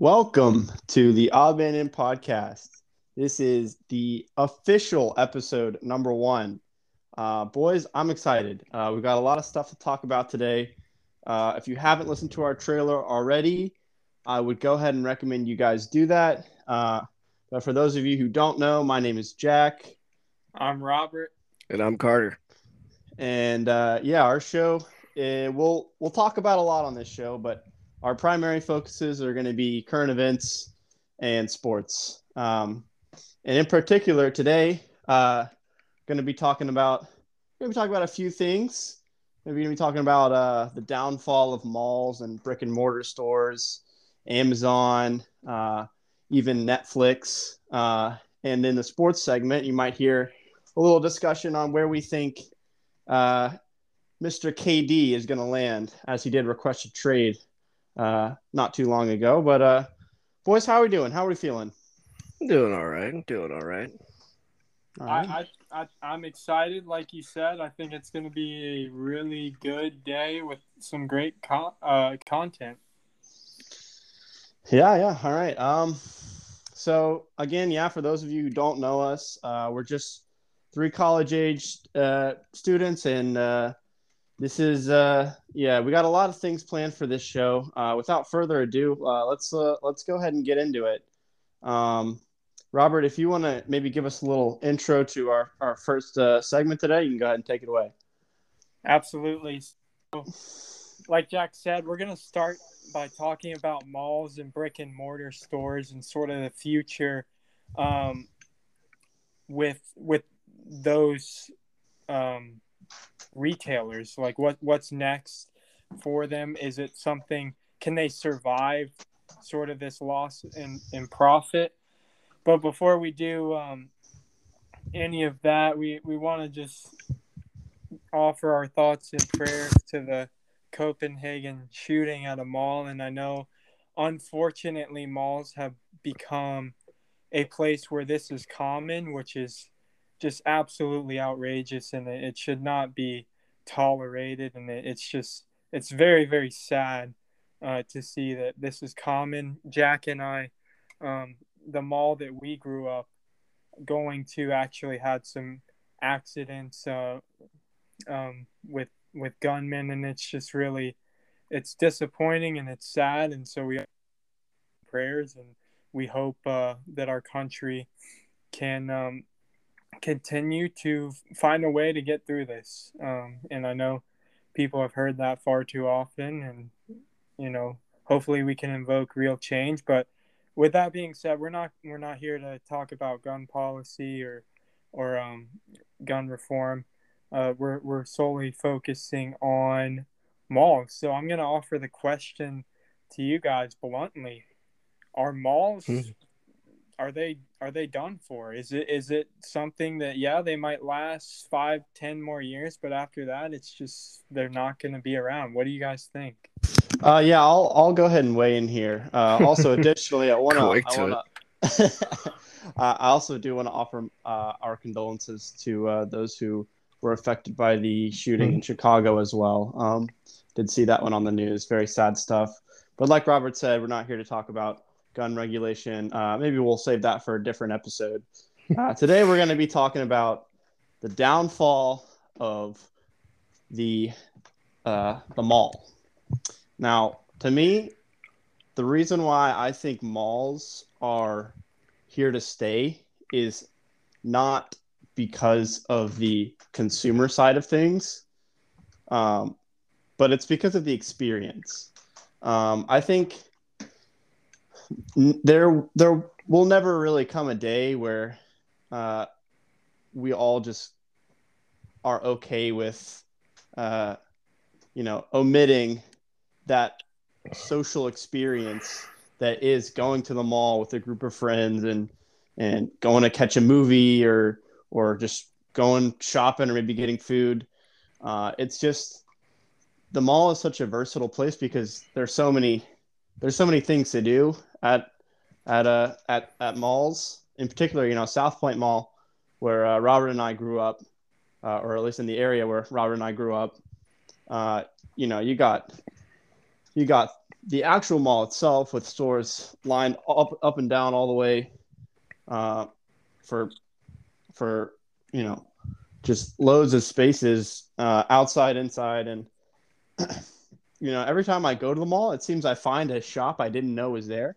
Welcome to the Odd Man In podcast. This is the official episode number one. Uh, boys, I'm excited. Uh, we've got a lot of stuff to talk about today. Uh, if you haven't listened to our trailer already, I would go ahead and recommend you guys do that. Uh, but for those of you who don't know, my name is Jack. I'm Robert. And I'm Carter. And uh, yeah, our show, uh, we'll we'll talk about a lot on this show, but our primary focuses are going to be current events and sports. Um, and in particular, today, uh, going to be talking about going to be talking about a few things. Maybe going to be talking about uh, the downfall of malls and brick and mortar stores, Amazon, uh, even Netflix. Uh, and in the sports segment, you might hear a little discussion on where we think uh, Mr. KD is going to land, as he did request a trade uh, not too long ago. But uh, boys, how are we doing? How are we feeling? I'm doing all right. I'm doing all right. All right. I, I, I, am excited. Like you said, I think it's going to be a really good day with some great con- uh, content. Yeah, yeah. All right. Um, so again, yeah, for those of you who don't know us, uh, we're just three college age uh, students and uh, this is uh yeah we got a lot of things planned for this show. Uh, without further ado uh, let's uh, let's go ahead and get into it. Um, robert if you want to maybe give us a little intro to our, our first uh, segment today you can go ahead and take it away. Absolutely. So, like jack said we're going to start by talking about malls and brick and mortar stores and sort of the future um, with with those um, retailers? Like what what's next for them? Is it something can they survive sort of this loss in in profit? But before we do um, any of that we we want to just offer our thoughts and prayers to the copenhagen shooting at a mall. And i know unfortunately malls have become a place where this is common which is just absolutely outrageous and it, should not be tolerated and it's just it's very very sad uh, to see that this is common. Jack and i um, the mall that we grew up going to actually had some accidents uh, um, with with gunmen and it's just really it's disappointing and it's sad and so we prayers and we hope uh, that our country can um, continue to find a way to get through this. Um, and I know people have heard that far too often, and you know, hopefully we can invoke real change. But with that being said, we're not we're not here to talk about gun policy or or um, gun reform. Uh, we're we're solely focusing on malls. So I'm going to offer the question to you guys bluntly: Are malls mm-hmm are they are they done for? Is it is it something that yeah they might last five ten more years, but after that it's just they're not going to be around. What do you guys think? Uh, yeah, I'll I'll go ahead and weigh in here. Uh, also, additionally, I want to. I also do want to offer uh, our condolences to uh, those who were affected by the shooting mm-hmm. in Chicago as well. Um, did see that one on the news. Very sad stuff. But like Robert said, we're not here to talk about gun regulation. Uh, maybe we'll save that for a different episode. Uh, today, we're going to be talking about the downfall of the uh, the mall. Now, to me, the reason why I think malls are here to stay is not because of the consumer side of things, um, but it's because of the experience. Um, I think there there will never really come a day where uh, we all just are okay with uh, you know omitting that social experience that is going to the mall with a group of friends and and going to catch a movie or or just going shopping or maybe getting food. Uh, it's just the mall is such a versatile place because there's so many there's so many things to do at at uh at at malls in particular you know south point mall where uh, robert and i grew up uh, or at least in the area where robert and i grew up uh, you know you got you got the actual mall itself with stores lined up up and down all the way uh, for for you know just loads of spaces uh, outside inside and you know every time i go to the mall it seems i find a shop i didn't know was there.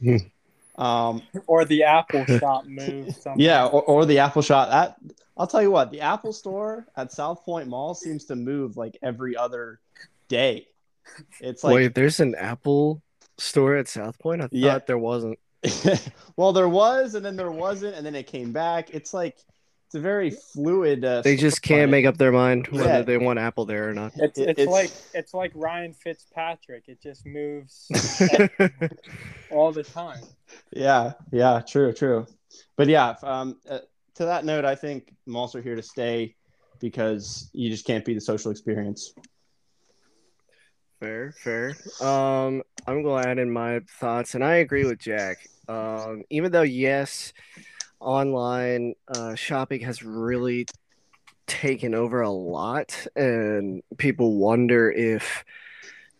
um, or the Apple shop move. yeah or, or the apple shop that i'll tell you what the apple store at south point mall seems to move like every other day it's like Wait, there's an Apple store at South Point. I thought Yeah. there wasn't. well, there was, and then there wasn't, and then it came back. It's like it's a very fluid. Uh, They just can't storefront. make up their mind whether Yeah. they want Apple there or not. It's, it's, it's- like it's like Ryan Fitzpatrick. It just moves all the time. Yeah, yeah, true, true. But yeah, um, uh, to that note, I think malls are here to stay because you just can't beat the social experience. Fair, fair. Um, I'm going to add in my thoughts, and I agree with Jack. Um, even though yes, online uh, shopping has really taken over a lot, and people wonder if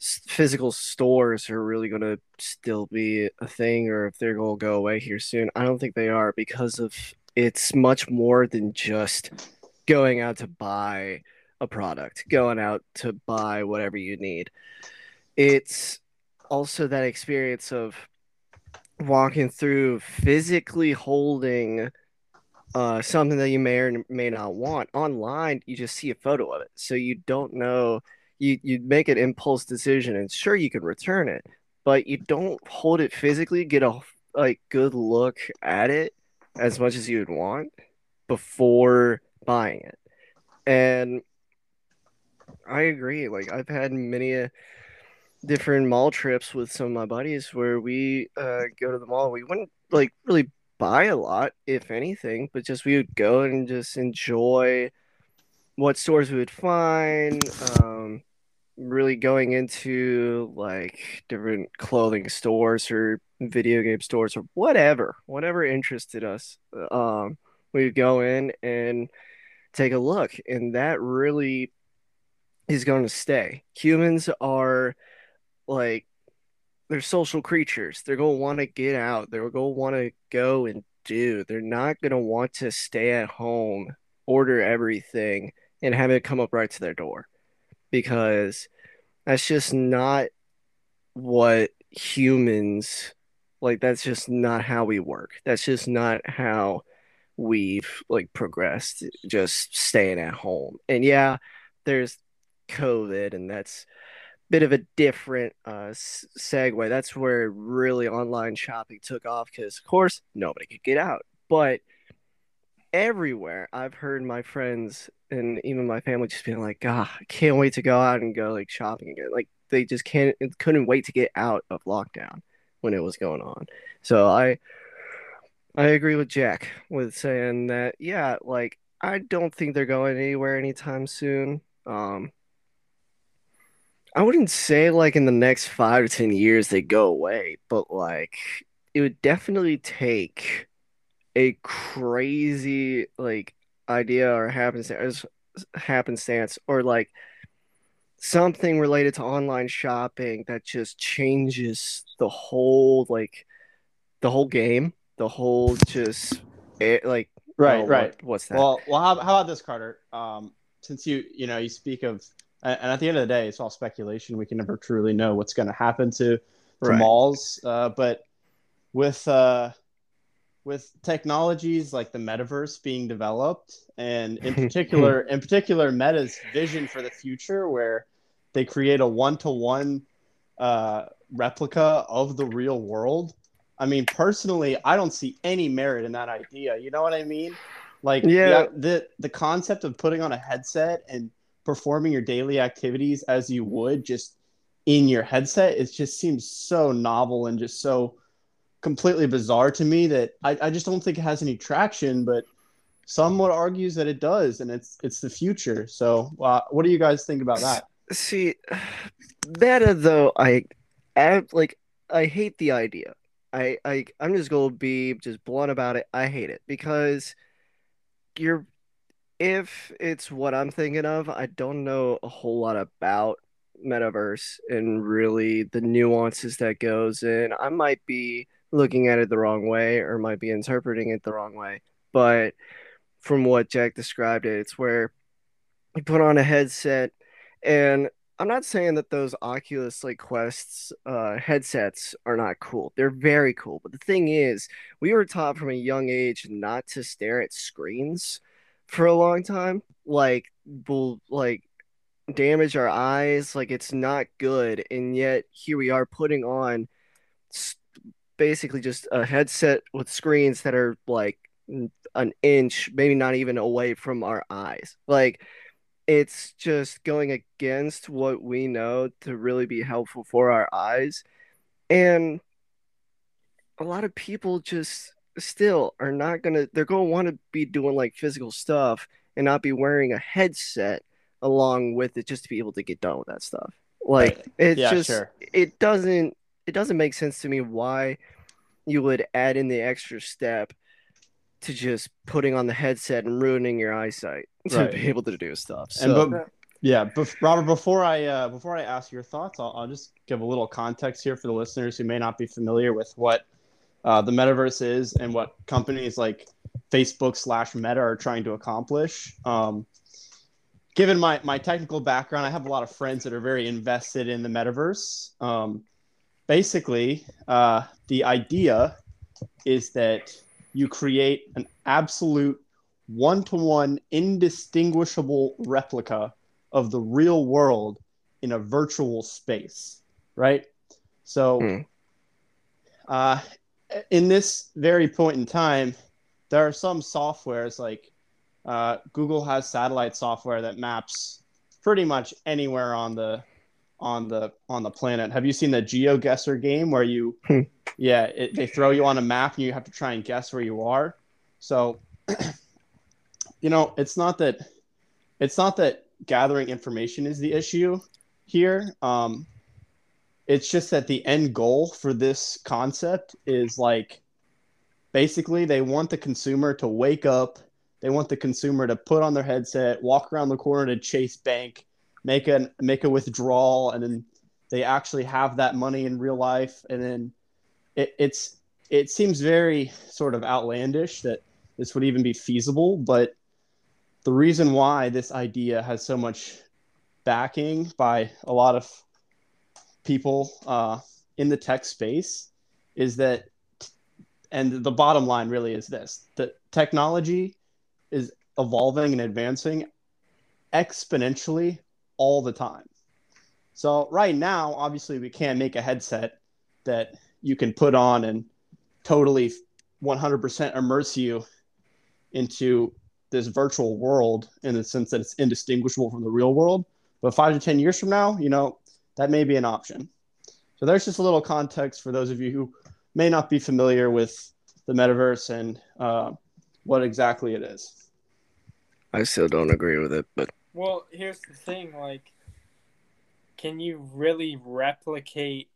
physical stores are really going to still be a thing, or if they're going to go away here soon. I don't think they are because of it's much more than just going out to buy a product, going out to buy whatever you need. It's also that experience of walking through physically holding uh, something that you may or may not want. Online, you just see a photo of it. So you don't know, you, you make an impulse decision, and sure, you can return it, but you don't hold it physically, get a like good look at it as much as you would want before buying it. And I agree. Like I've had many uh, different mall trips with some of my buddies where we uh, go to the mall. We wouldn't like really buy a lot, if anything, but just we would go and just enjoy what stores we would find. Um, really going into like different clothing stores or video game stores or whatever, whatever interested us. Um, we would go in and take a look, and that really is going to stay. Humans are like they're social creatures. They're going to want to get out. They're going to want to go and do. They're not going to want to stay at home, order everything, and have it come up right to their door because that's just not what humans like that's just not how we work. That's just not how we've like progressed just staying at home. And yeah, there's COVID and that's bit of a different uh, segue. That's where really online shopping took off because, of course, nobody could get out. But everywhere, I've heard my friends and even my family just being like, "God, I can't wait to go out and go like shopping again." Like they just can't, couldn't wait to get out of lockdown when it was going on. So I, I agree with Jack with saying that. Yeah, like I don't think they're going anywhere anytime soon. Um, I wouldn't say like in the next five to ten years they go away, but like it would definitely take a crazy like idea or happenstance happenstance or like something related to online shopping that just changes the whole like the whole game, the whole just it, like Right, oh, right. What, what's that? Well, well, how, how about this, Carter? Um, since you you know you speak of, and at the end of the day, it's all speculation. We can never truly know what's going to happen to to Right. malls. Uh, but with uh, with technologies like the metaverse being developed, and in particular, in particular, Meta's vision for the future, where they create a one to one replica of the real world. I mean, personally, I don't see any merit in that idea. You know what I mean? Like, Yeah. the the concept of putting on a headset and performing your daily activities as you would just in your headset, it just seems so novel and just so completely bizarre to me that I, I just don't think it has any traction. But someone argues that it does, and it's it's the future. So, uh, what do you guys think about that? See, meta though, I, I like I hate the idea. I, I I'm just gonna be just blunt about it. I hate it because you're if it's what I'm thinking of, I don't know a whole lot about metaverse and really the nuances that goes in. I might be looking at it the wrong way or might be interpreting it the wrong way. But from what Jack described it, it's where you put on a headset and I'm not saying that those Oculus like Quests uh, headsets are not cool. They're very cool. But the thing is, we were taught from a young age not to stare at screens for a long time. Like, will like damage our eyes. Like, it's not good. And yet here we are putting on basically just a headset with screens that are like an inch, maybe not even away from our eyes. Like it's just going against what we know to really be helpful for our eyes. And a lot of people just still are not going to, they're going to want to be doing like physical stuff and not be wearing a headset along with it just to be able to get done with that stuff. Like it's yeah, just, sure. it doesn't, it doesn't make sense to me why you would add in the extra step to just putting on the headset and ruining your eyesight to right. be able to do stuff. So. And but, yeah, but Robert, before I uh, before I ask your thoughts, I'll, I'll just give a little context here for the listeners who may not be familiar with what uh, the metaverse is and what companies like Facebook slash Meta are trying to accomplish. Um, given my my technical background, I have a lot of friends that are very invested in the metaverse. Um, basically, uh, the idea is that you create an absolute one to one, indistinguishable replica of the real world in a virtual space, right? So, mm. uh, in this very point in time, there are some softwares like uh, Google has satellite software that maps pretty much anywhere on the on the on the planet. Have you seen the GeoGuessr game where you, hmm. yeah, it, they throw you on a map and you have to try and guess where you are. So, you know, it's not that it's not that gathering information is the issue here. Um, it's just that the end goal for this concept is like basically they want the consumer to wake up. They want the consumer to put on their headset, walk around the corner to Chase Bank, make a make a withdrawal, and then they actually have that money in real life, and then it, it's it seems very sort of outlandish that this would even be feasible, but the reason why this idea has so much backing by a lot of people uh, in the tech space is that and the bottom line really is this that technology is evolving and advancing exponentially all the time. So right now, obviously, we can't make a headset that you can put on and totally 100% immerse you into this virtual world in the sense that it's indistinguishable from the real world. But five to 10 years from now, you know, that may be an option. So there's just a little context for those of you who may not be familiar with the metaverse and uh, what exactly it is. I still don't agree with it, but well, here's the thing like can you really replicate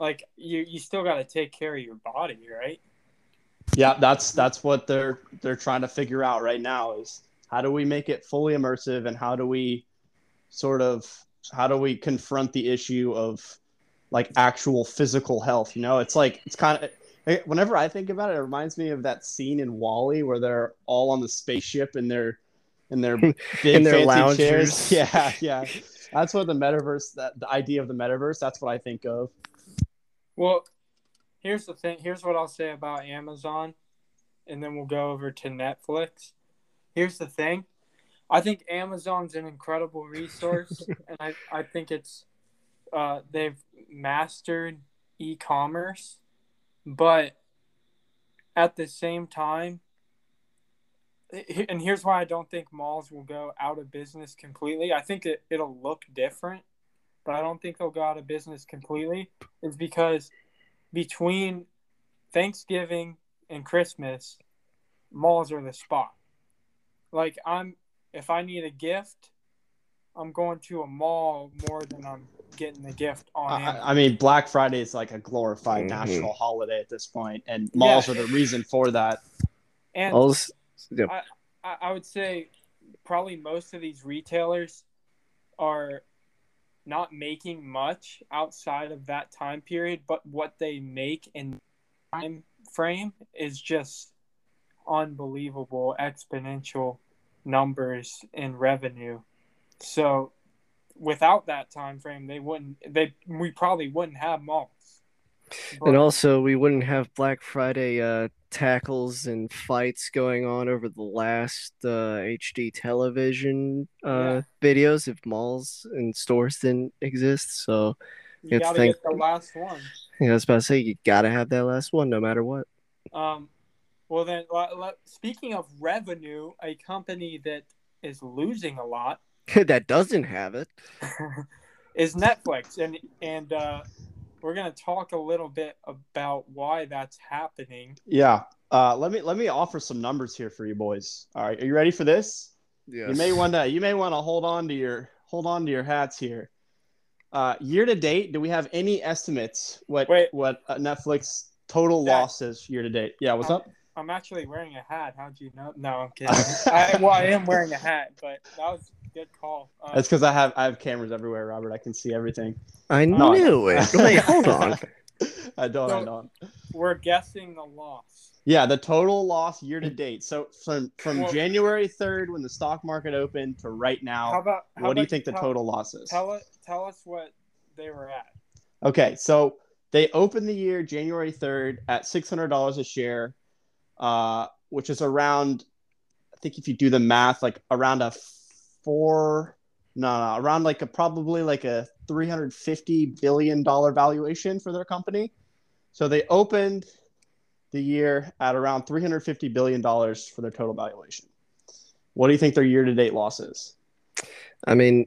like you you still got to take care of your body, right? Yeah, that's that's what they're they're trying to figure out right now is how do we make it fully immersive and how do we sort of how do we confront the issue of like actual physical health, you know? It's like it's kind of eh, whenever I think about it, it reminds me of that scene in WALL-E where they're all on the spaceship and they're in their big in their fancy chairs. Yeah, yeah. That's what the metaverse that the idea of the metaverse, that's what I think of. Well, here's the thing, here's what I'll say about Amazon and then we'll go over to Netflix. Here's the thing. I think Amazon's an incredible resource and I, I think it's uh, they've mastered e-commerce, but at the same time, and here's why I don't think malls will go out of business completely. I think it, it'll look different, but I don't think they'll go out of business completely. Is because between Thanksgiving and Christmas, malls are the spot. Like I'm, if I need a gift, I'm going to a mall more than I'm getting the gift on. I, I mean, Black Friday is like a glorified mm-hmm. national holiday at this point, and malls yeah. are the reason for that. And malls, I, I would say probably most of these retailers are not making much outside of that time period, but what they make in time frame is just unbelievable exponential numbers in revenue. So without that time frame, they wouldn't they we probably wouldn't have malls. But, and also we wouldn't have Black Friday uh, tackles and fights going on over the last uh, HD television uh, yeah. videos if malls and stores didn't exist. So you, gotta think, get the last one. Yeah, I was about to say you gotta have that last one no matter what. Um, well then, speaking of revenue, a company that is losing a lot that doesn't have it is Netflix, and and uh, we're gonna talk a little bit about why that's happening. Yeah, uh, let me let me offer some numbers here for you boys. All right, are you ready for this? Yes. You may want to you may want to hold on to your hold on to your hats here. Uh, year to date, do we have any estimates what Wait. what uh, Netflix total losses year to date? Yeah, what's I'm, up? I'm actually wearing a hat. How'd you know? No, I'm kidding. I, well, I am wearing a hat, but that was a good call. Um, That's because I have I have cameras everywhere, Robert. I can see everything. I no, knew it. Wait, hold on. I don't. So I don't. We're guessing the loss. Yeah, the total loss year to date. So from from well, January third, when the stock market opened, to right now, how about, how what do you think the total loss is? Tell us tell us what they were at. Okay, so they opened the year January third at six hundred dollars a share, uh, which is around. I think if you do the math, like around a four no, no around like a probably like a 350 billion dollar valuation for their company. So they opened the year at around 350 billion dollars for their total valuation. What do you think their year to date loss is? I mean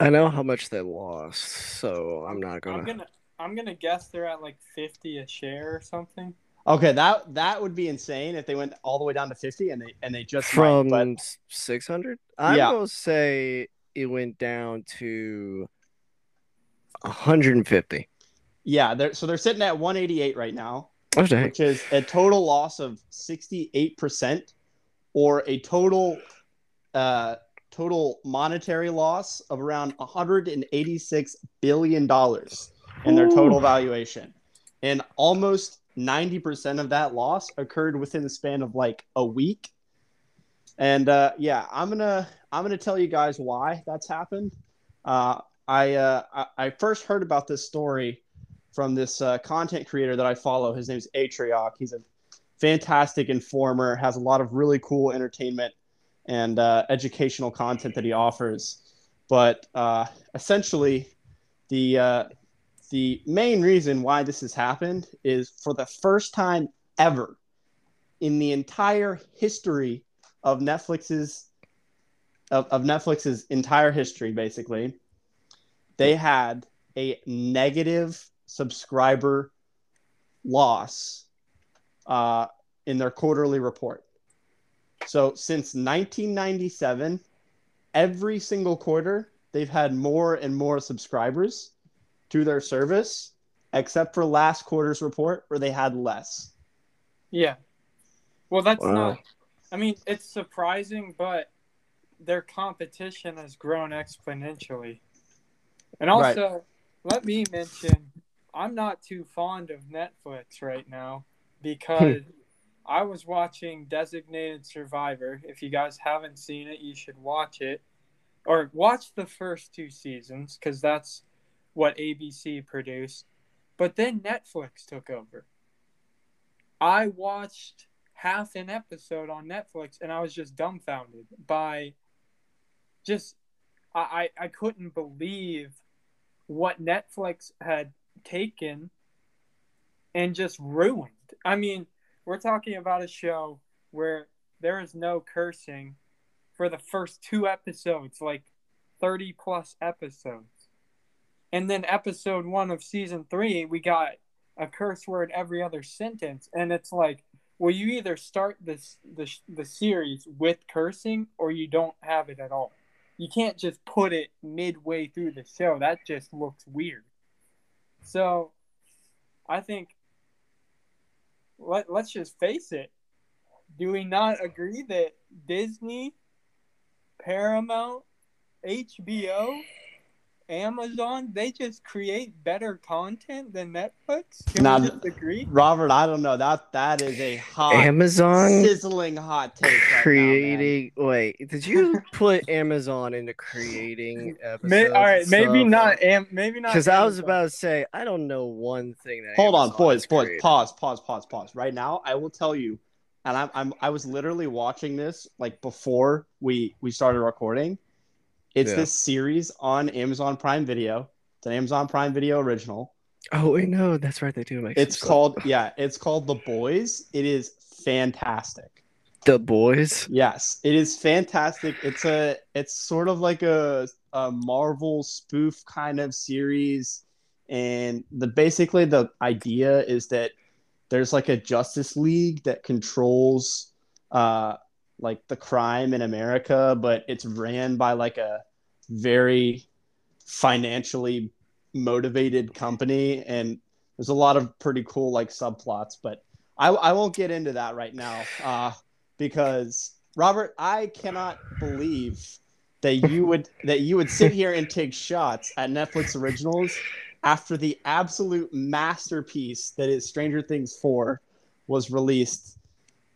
i know how much they lost so i'm not gonna i'm gonna i'm gonna guess they're at like 50 a share or something Okay, that that would be insane if they went all the way down to fifty and they and they just from six hundred. I'm yeah. gonna say it went down to 150. Yeah, they're so they're sitting at 188 right now, okay. which is a total loss of 68 percent, or a total uh, total monetary loss of around 186 billion dollars in their total valuation, and almost 90% of that loss occurred within the span of like a week. And uh, yeah, I'm gonna I'm gonna tell you guys why that's happened. Uh, I, uh, I, first heard about this story from this uh, content creator that I follow. His name's Atrioc. He's a fantastic informer, has a lot of really cool entertainment and uh, educational content that he offers. But uh, essentially, the uh, the main reason why this has happened is for the first time ever in the entire history of Netflix's of, of Netflix's entire history, basically, they had a negative subscriber loss uh, in their quarterly report. So since 1997, every single quarter, they've had more and more subscribers to their service, except for last quarter's report where they had less. Yeah. Well, that's wow. not. I mean, it's surprising, but their competition has grown exponentially. And also, right. let me mention, I'm not too fond of Netflix right now because hmm. I was watching Designated Survivor. If you guys haven't seen it, you should watch it. Or watch the first two seasons because that's what ABC produced. But then Netflix took over. I watched half an episode on Netflix and I was just dumbfounded by just I, I couldn't believe what Netflix had taken and just ruined. I mean, we're talking about a show where there is no cursing for the first two episodes, like 30 plus episodes. And then episode one of season three, we got a curse word every other sentence, and it's like, well, you either start this the the series with cursing or you don't have it at all. You can't just put it midway through the show. That just looks weird. So, I think let let's just face it. Do we not agree that Disney, Paramount, HBO, Amazon, they just create better content than Netflix. Can Nah, we just agree? Robert, I don't know. That that is a hot Amazon sizzling hot take. right now, creating. wait, did you put Amazon into creating episodes? May, all right, maybe not. Am, maybe not. Because I was about to say I don't know one thing that. Hold on, boys, has boys, created. pause, pause, pause, pause. Right now, I will tell you, and I'm, I'm I was literally watching this like before we we started recording. It's Yeah. this series on Amazon Prime Video. It's an Amazon Prime Video original. Oh wait, no, that's right. They do make. It's called yeah, it's called The Boys. It is fantastic. the boys. Yes, it is fantastic. It's a it's sort of like a a Marvel spoof kind of series and the basically the idea is that there's like a Justice League that controls uh like the crime in America, but it's ran by like a very financially motivated company and there's a lot of pretty cool like subplots, but I, I won't get into that right now uh, because Robert, I cannot believe that you would that you would sit here and take shots at Netflix originals after the absolute masterpiece that is Stranger Things 4 was released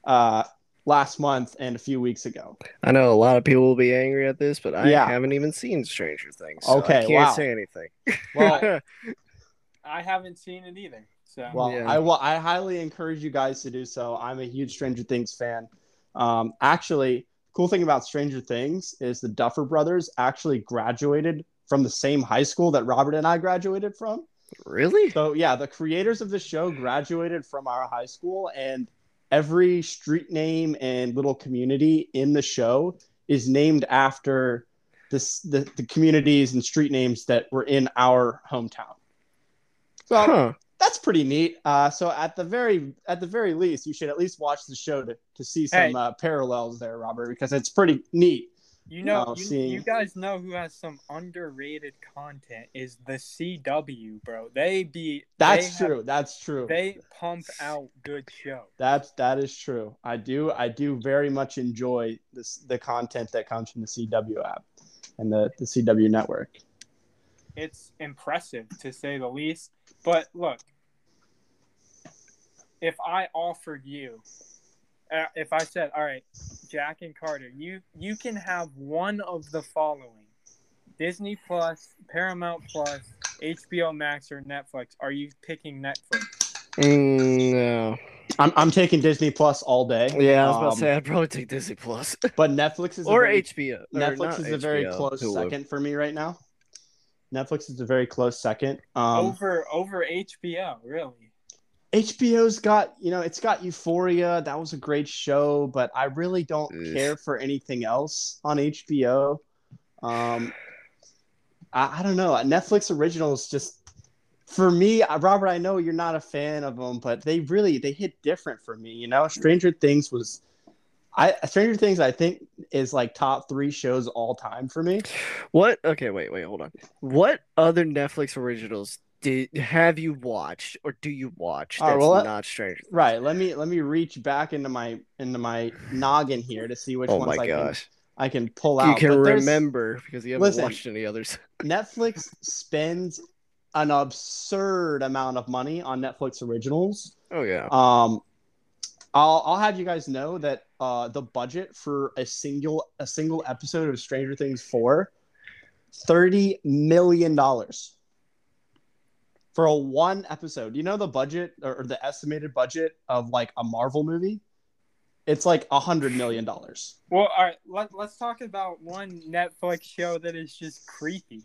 uh, last month and a few weeks ago. I know a lot of people will be angry at this, but I Yeah. haven't even seen Stranger Things. So Okay, I can't wow. say anything. Well, I haven't seen it either. So Well, Yeah. I will. I highly encourage you guys to do so. I'm a huge Stranger Things fan. Um, actually, cool thing about Stranger Things is the Duffer Brothers actually graduated from the same high school that Robert and I graduated from. really? So yeah, the creators of the show graduated from our high school, and every street name and little community in the show is named after this the, the communities and street names that were in our hometown. So Huh. that's pretty neat. Uh, so at the very at the very least, you should at least watch the show to, to see some Hey. uh, parallels there, Robert, because it's pretty neat. You know, Oh, you, you guys know who has some underrated content is the CW, bro. They be That's they have- true. that's true. they pump out good show. That's that is true. I do I do very much enjoy this the content that comes from the CW app and the, the CW network. It's impressive to say the least. But look, if I offered you, if I said, "All right, Jack and Carter, you you can have one of the following: Disney Plus, Paramount Plus, HBO Max, or Netflix," are you picking Netflix? Mm, no. I'm, I'm taking Disney Plus all day. Yeah, I was about Um, to say I'd probably take Disney Plus but Netflix is a or very- HBO. Netflix not is a very close Hulu. second for me right now. Netflix is a very close second. Um, over over HBO, really? HBO's got, you know, it's got Euphoria. That was a great show, but I really don't Ugh. care for anything else on HBO. Um, I, I don't know. Netflix originals just for me, Robert. I know you're not a fan of them, but they really they hit different for me. You know, Stranger Things was. I Stranger Things, I think, is like top three shows all time for me. What? Okay, wait, wait, hold on. What other Netflix originals did have you watched or do you watch All right, that's well, not Stranger? Right. Let me let me reach back into my into my noggin here to see which Oh ones my I can gosh, I can pull out. you can remember because you haven't Listen. watched any others. Netflix spends an absurd amount of money on Netflix originals. Oh yeah, Um, I'll I'll have you guys know that uh, the budget for a single a single episode of Stranger Things four, thirty million dollars for a one episode. You know the budget or, or the estimated budget of like a Marvel movie? It's like a hundred million dollars. Well, all right. Let, let's talk about one Netflix show that is just creepy.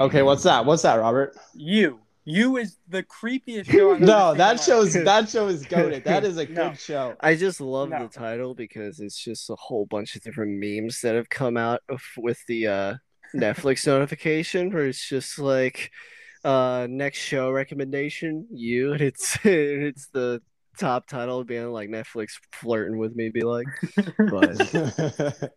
Okay, what's that? What's that, Robert? You, you is the creepiest show. I've No, seen that shows life. that show is goaded. That is a good No. show. I just love No. the title because it's just a whole bunch of different memes that have come out of, with the uh, Netflix notification, where it's just like uh, next show recommendation, you, and it's it's the top title being like Netflix flirting with me, be like, but.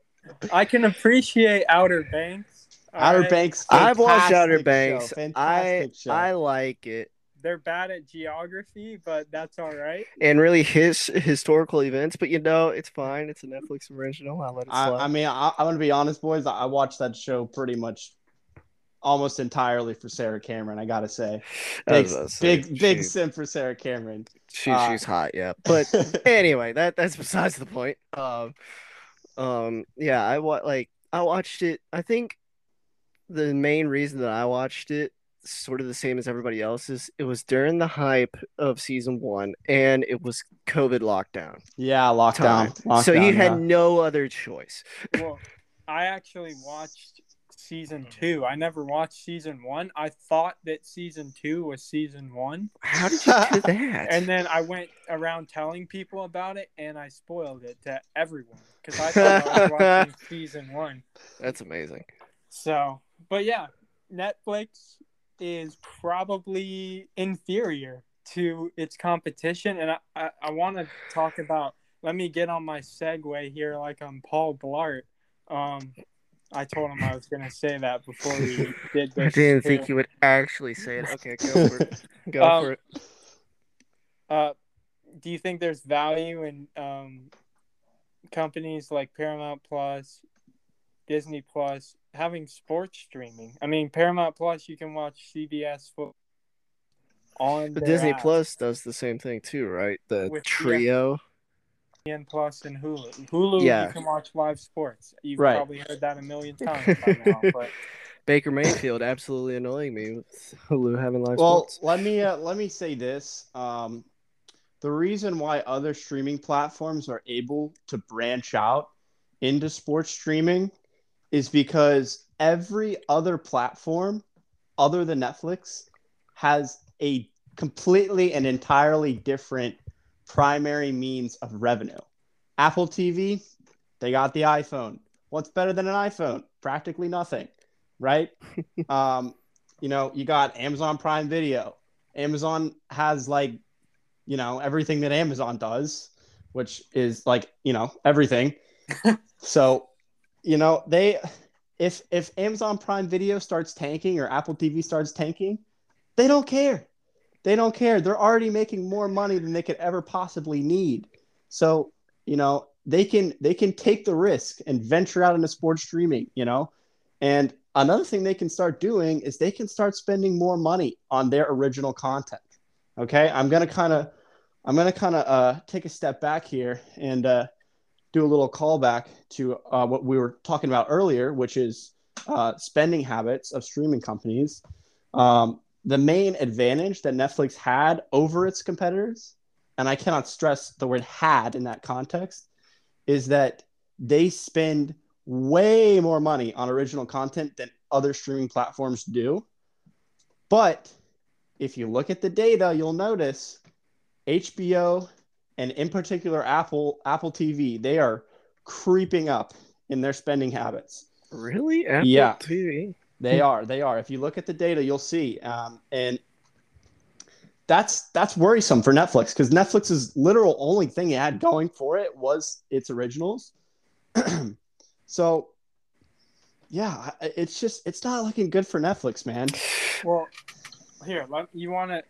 I can appreciate Outer Banks. Outer right? Banks. I've watched fantastic Outer show, Banks. I fantastic show. I like it, they're bad at geography, but that's all right. And really, his historical events, but you know, it's fine. It's a Netflix original. I'll let it slide. I, I mean, I, I'm gonna be honest, boys. I watched that show pretty much almost entirely for Sarah Cameron. I gotta say, big, say, big, big sim for Sarah Cameron. She, uh, she's hot, yeah. But anyway, that that's besides the point. Um, um, yeah, I wa- like I watched it. I think the main reason that I watched it sort of the same as everybody else's. It was during the hype of season one, and it was COVID lockdown. Yeah, lockdown. lockdown so you had no other choice. Well, I actually watched season two. I never watched season one. I thought that season two was season one. How did you do that? and then I went around telling people about it, and I spoiled it to everyone because I thought I was watching season one. That's amazing. So, but yeah, Netflix is probably inferior to its competition. And I, I, I want to talk about, let me get on my segue here like I'm Paul Blart. Um, I told him I was going to say that before we did this. I didn't too. think you would actually say it. Okay, go for it. Go um, for it. Uh, do you think there's value in um, companies like Paramount Plus, Disney Plus having sports streaming. I mean, Paramount Plus, you can watch CBS football on. But Disney app. Plus does the same thing too, right? The With trio. ESPN Plus and Hulu. Hulu, yeah. you can watch live sports. You've right. probably heard that a million times by now. But Baker Mayfield absolutely annoying me with Hulu having live well, sports. Well, let me uh, let me say this. Um, the reason why other streaming platforms are able to branch out into sports streaming is because every other platform other than Netflix has a completely and entirely different primary means of revenue. Apple TV, they got the iPhone. What's better than an iPhone? Practically nothing, right? um, you know, you got Amazon Prime Video. Amazon has like, you know, everything that Amazon does, which is like, you know, everything. so you know, they if if Amazon Prime Video starts tanking or Apple TV starts tanking, they don't care. They don't care. They're already making more money than they could ever possibly need. So, you know, they can they can take the risk and venture out into sports streaming, you know. And another thing they can start doing is they can start spending more money on their original content. Okay? I'm going to kind of I'm going to kind of uh, take a step back here and uh, do a little callback to uh, what we were talking about earlier, which is uh, spending habits of streaming companies. Um, the main advantage that Netflix had over its competitors, and I cannot stress the word had in that context, is that they spend way more money on original content than other streaming platforms do. But if you look at the data, you'll notice HBO and in particular Apple Apple TV, they are creeping up in their spending habits. Really? Apple yeah. TV. They are. They are. If you look at the data, you'll see. Um, and that's that's worrisome for Netflix because Netflix's literal only thing it had going for it was its originals. so, yeah, it's just it's not looking good for Netflix, man. Well, here, you want to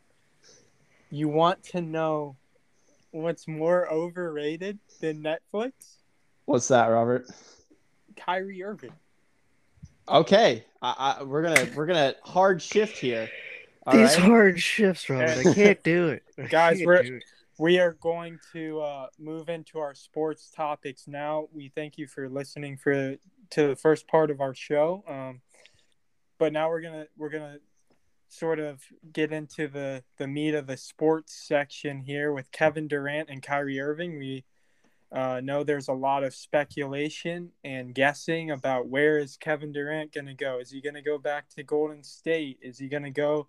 you want to know what's more overrated than Netflix? What's that, Robert? Kyrie Irving. Okay, I, I, we're gonna we're gonna hard shift here. All These right? hard shifts, Robert. I can't do it, guys. We're we are going to uh, move into our sports topics now. We thank you for listening for to the first part of our show. Um, but now we're gonna we're gonna sort of get into the the meat of the sports section here with Kevin Durant and Kyrie Irving. We uh, know there's a lot of speculation and guessing about where is Kevin Durant going to go. Is he going to go back to Golden State? Is he going to go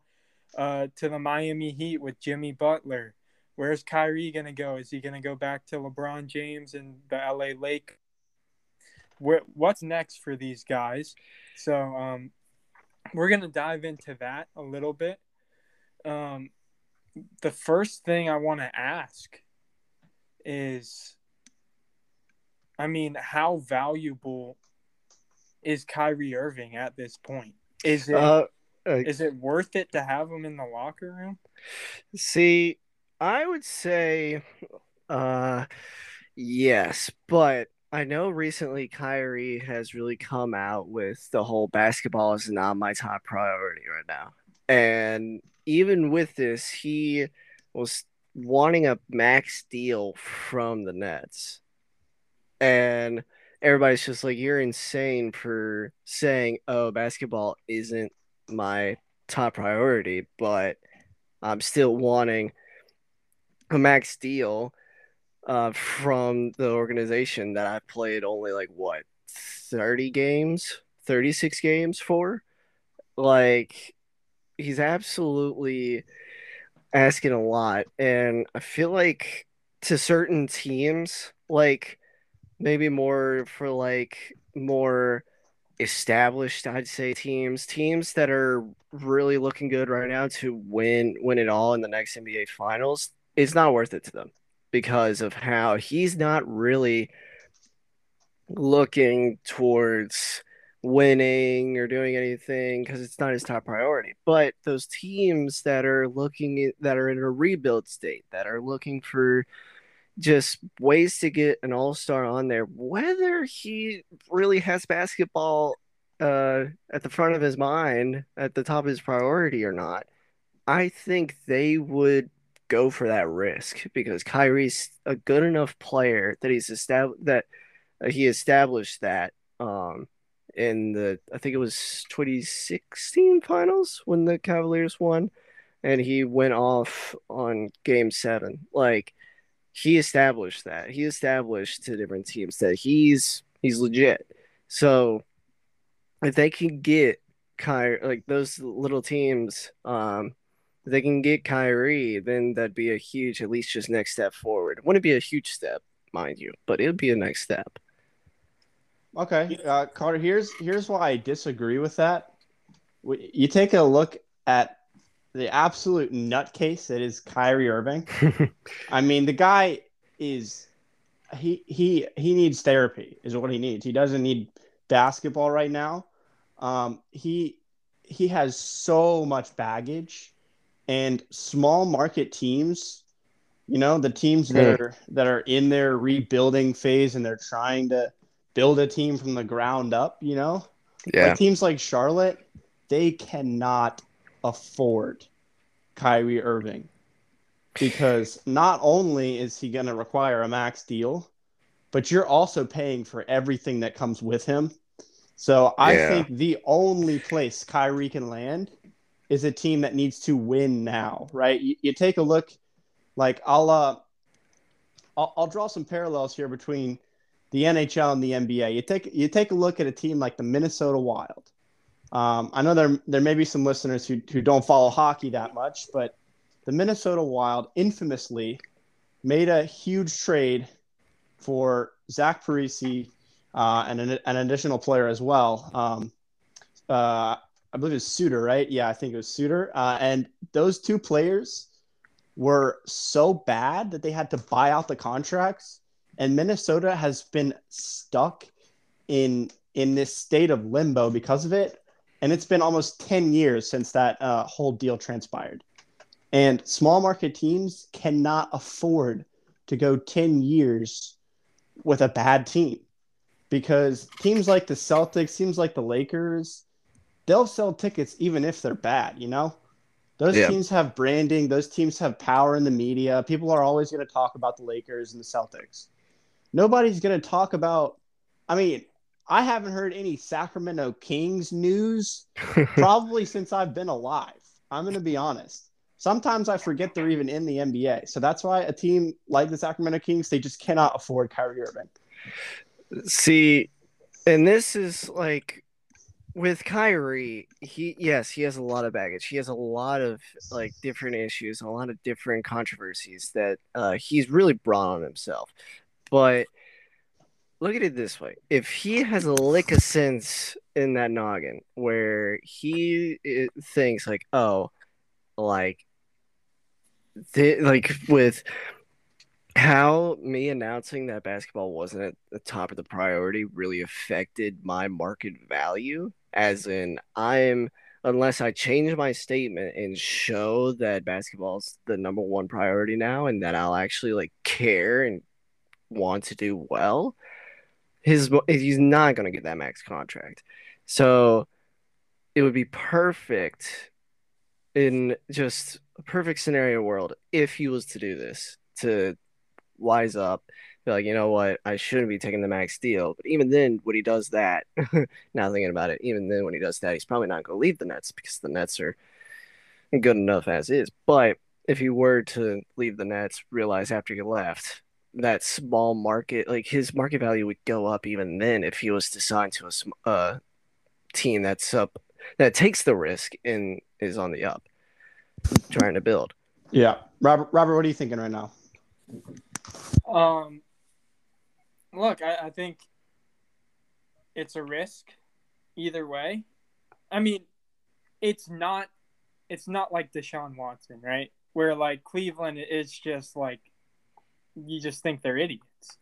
uh, to the Miami Heat with Jimmy Butler? Where's Kyrie going to go? Is he going to go back to LeBron James and the LA Lake? Where, what's next for these guys? So um, we're going to dive into that a little bit. Um, the first thing I want to ask is I mean, how valuable is Kyrie Irving at this point? Is it uh, like, is it worth it to have him in the locker room? See, I would say, uh, yes, but I know recently Kyrie has really come out with the whole basketball is not my top priority right now. And even with this, he was wanting a max deal from the Nets. And everybody's just like, you're insane for saying, oh, basketball isn't my top priority, but I'm still wanting a max deal uh, from the organization that I've played only like what 30 games, 36 games for. Like, he's absolutely asking a lot. And I feel like to certain teams, like maybe more for like more established i'd say teams teams that are really looking good right now to win win it all in the next nba finals it's not worth it to them because of how he's not really looking towards winning or doing anything because it's not his top priority. But those teams that are looking at, that are in a rebuild state, that are looking for just ways to get an all star on there, whether he really has basketball uh, at the front of his mind, at the top of his priority or not, I think they would go for that risk because Kyrie's a good enough player that he's established that uh, he established that um, in the I think it was 2016 finals when the Cavaliers won, and he went off on Game Seven. Like he established that he established to different teams that he's he's legit. So if they can get Kyrie, like those little teams, um, they can get Kyrie, then that'd be a huge, at least just next step forward. Wouldn't be a huge step, mind you, but it'd be a next step. Okay, uh, Carter. Here's here's why I disagree with that. You take a look at the absolute nutcase that is Kyrie Irving. I mean, the guy is he he he needs therapy is what he needs. He doesn't need basketball right now. Um, he he has so much baggage, and small market teams, you know, the teams that are that are in their rebuilding phase and they're trying to build a team from the ground up, you know? Yeah. Like teams like Charlotte, they cannot afford Kyrie Irving because not only is he going to require a max deal, but you're also paying for everything that comes with him. So I yeah. think the only place Kyrie can land is a team that needs to win now, right? You, you take a look, like I'll, uh, I'll I'll draw some parallels here between the NHL and the NBA. You take you take a look at a team like the Minnesota Wild. Um, I know there there may be some listeners who who don't follow hockey that much, but the Minnesota Wild infamously made a huge trade for Zach Parise uh, and an, an, additional player as well. Um, uh, I believe it's Suter, right? Yeah, I think it was Suter. Uh, and those two players were so bad that they had to buy out the contracts and Minnesota has been stuck in in this state of limbo because of it. And it's been almost 10 years since that uh, whole deal transpired. And small market teams cannot afford to go 10 years with a bad team because teams like the Celtics, teams like the Lakers, they'll sell tickets even if they're bad, you know? Those yeah. teams have branding, those teams have power in the media. People are always going to talk about the Lakers and the Celtics nobody's going to talk about. I mean, I haven't heard any Sacramento Kings news probably since I've been alive. I'm going to be honest. Sometimes I forget they're even in the NBA. So that's why a team like the Sacramento Kings, they just cannot afford Kyrie Irving. See, and this is like with Kyrie, he yes, he has a lot of baggage. He has a lot of like different issues, a lot of different controversies that uh, he's really brought on himself. But look at it this way: if he has a lick of sense in that noggin, where he thinks like, oh, like, th- like with how me announcing that basketball wasn't at the top of the priority really affected my market value, as in I'm unless I change my statement and show that basketball's the number one priority now and that I'll actually like care and want to do well, his he's not going to get that max contract. So it would be perfect in just a perfect scenario world if he was to do this to wise up be like you know what? I shouldn't be taking the max deal. But even then when he does that now thinking about it even then when he does that he's probably not going to leave the nets because the nets are good enough as is. But if he were to leave the nets realize after he left that small market like his market value would go up even then if he was to sign to a uh, team that's up that takes the risk and is on the up, trying to build. Yeah, Robert. Robert, what are you thinking right now? Um, look, I, I think it's a risk either way. I mean, it's not it's not like Deshaun Watson, right? Where like Cleveland is just like you just think they're idiots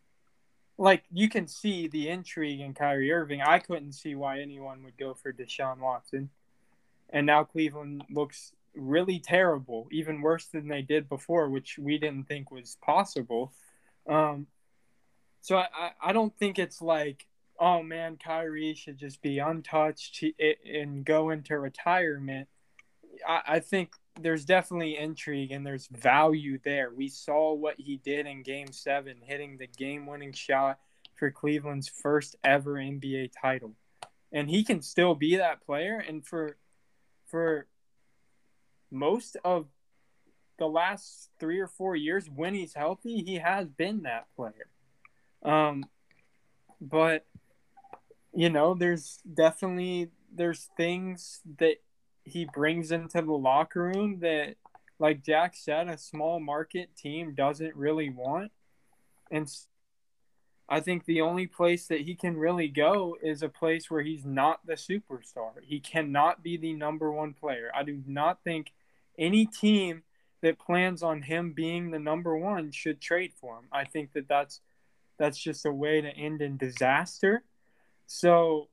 like you can see the intrigue in Kyrie Irving. I couldn't see why anyone would go for Deshaun Watson. And now Cleveland looks really terrible, even worse than they did before, which we didn't think was possible. Um, so I, I don't think it's like, oh man, Kyrie should just be untouched and go into retirement. I, I think there's definitely intrigue and there's value there. We saw what he did in game seven, hitting the game winning shot for Cleveland's first ever NBA title. And he can still be that player. And for for most of the last three or four years, when he's healthy, he has been that player. Um, but you know, there's definitely there's things that he brings into the locker room that, like Jack said, a small market team doesn't really want. And I think the only place that he can really go is a place where he's not the superstar. He cannot be the number one player. I do not think any team that plans on him being the number one should trade for him. I think that that's that's just a way to end in disaster. So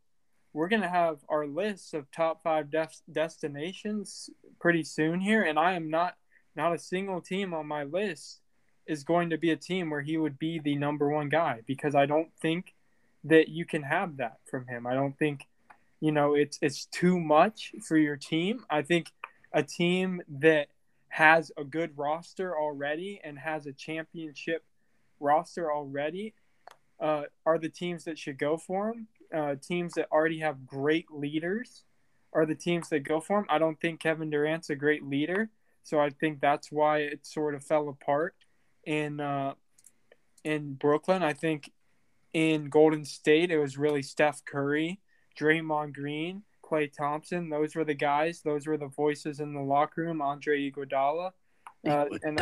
we're going to have our list of top five def- destinations pretty soon here and i am not not a single team on my list is going to be a team where he would be the number one guy because i don't think that you can have that from him. I don't think you know it's it's too much for your team. I think a team that has a good roster already and has a championship roster already uh, are the teams that should go for him uh, teams that already have great leaders are the teams that go for him. I don't think Kevin Durant's a great leader, so I think that's why it sort of fell apart in uh, in Brooklyn. I think in Golden State it was really Steph Curry, Draymond Green, Klay Thompson. Those were the guys. Those were the voices in the locker room. Andre Iguodala. Uh, and,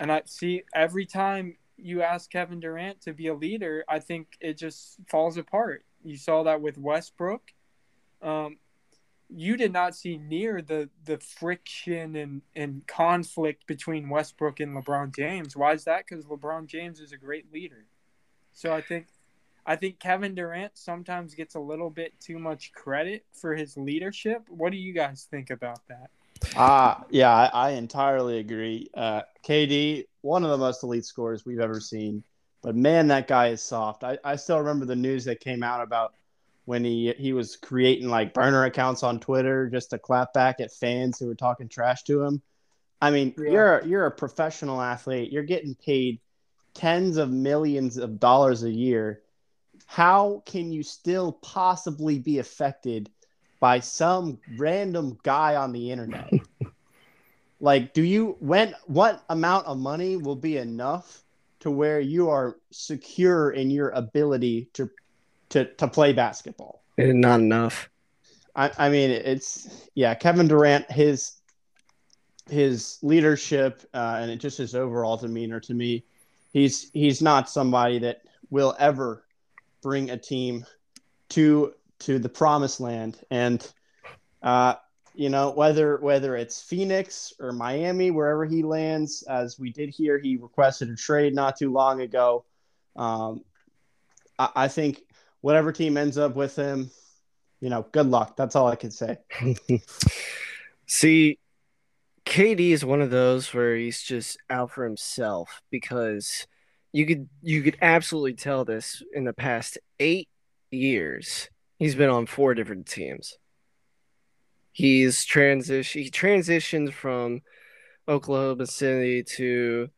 and I see every time you ask Kevin Durant to be a leader, I think it just falls apart. You saw that with Westbrook. Um, you did not see near the the friction and, and conflict between Westbrook and LeBron James. Why is that? Because LeBron James is a great leader. So I think I think Kevin Durant sometimes gets a little bit too much credit for his leadership. What do you guys think about that? Ah, uh, yeah, I, I, entirely agree. Uh, KD, one of the most elite scorers we've ever seen, but man, that guy is soft. I, I still remember the news that came out about when he he was creating like burner accounts on Twitter just to clap back at fans who were talking trash to him. I mean, yeah. you're you're a professional athlete. You're getting paid tens of millions of dollars a year. How can you still possibly be affected by some random guy on the internet. like, do you when what amount of money will be enough to where you are secure in your ability to to to play basketball? And not enough. I, I mean, it's yeah. Kevin Durant, his his leadership uh, and just his overall demeanor to me, he's he's not somebody that will ever bring a team to to the promised land. And uh, you know, whether whether it's Phoenix or Miami, wherever he lands, as we did here, he requested a trade not too long ago. Um, I, I think whatever team ends up with him, you know, good luck. That's all I can say. See, KD is one of those where he's just out for himself because you could you could absolutely tell this in the past eight years. He's been on four different teams. He's transition he transitioned from Oklahoma City to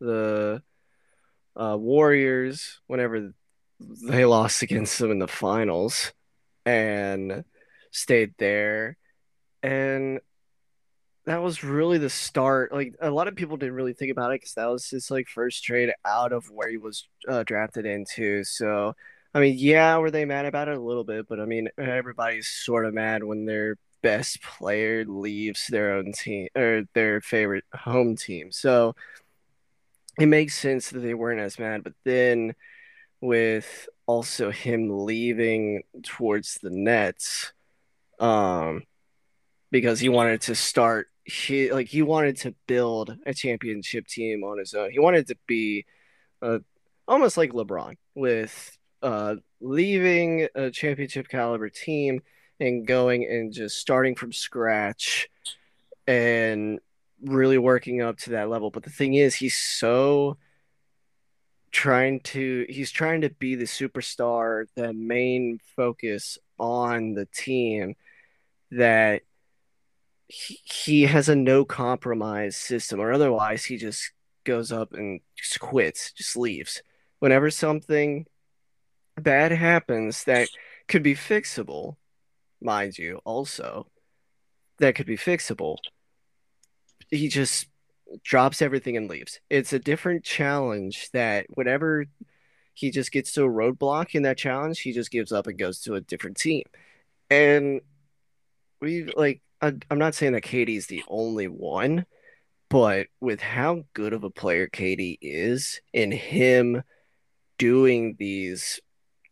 the uh, Warriors whenever they lost against them in the finals and stayed there. And that was really the start. Like a lot of people didn't really think about it because that was his like first trade out of where he was uh, drafted into. So, I mean, yeah, were they mad about it a little bit? But I mean, everybody's sort of mad when their best player leaves their own team or their favorite home team. So it makes sense that they weren't as mad. But then with also him leaving towards the Nets, um, because he wanted to start he like he wanted to build a championship team on his own. He wanted to be uh, almost like LeBron with uh, leaving a championship caliber team and going and just starting from scratch and really working up to that level. But the thing is, he's so trying to he's trying to be the superstar, the main focus on the team that he, he has a no compromise system, or otherwise he just goes up and just quits, just leaves. Whenever something bad happens that could be fixable, mind you, also that could be fixable, he just drops everything and leaves. It's a different challenge that whenever he just gets to a roadblock in that challenge, he just gives up and goes to a different team. And we like I, am not saying that KD's the only one, but with how good of a player KD is and him doing these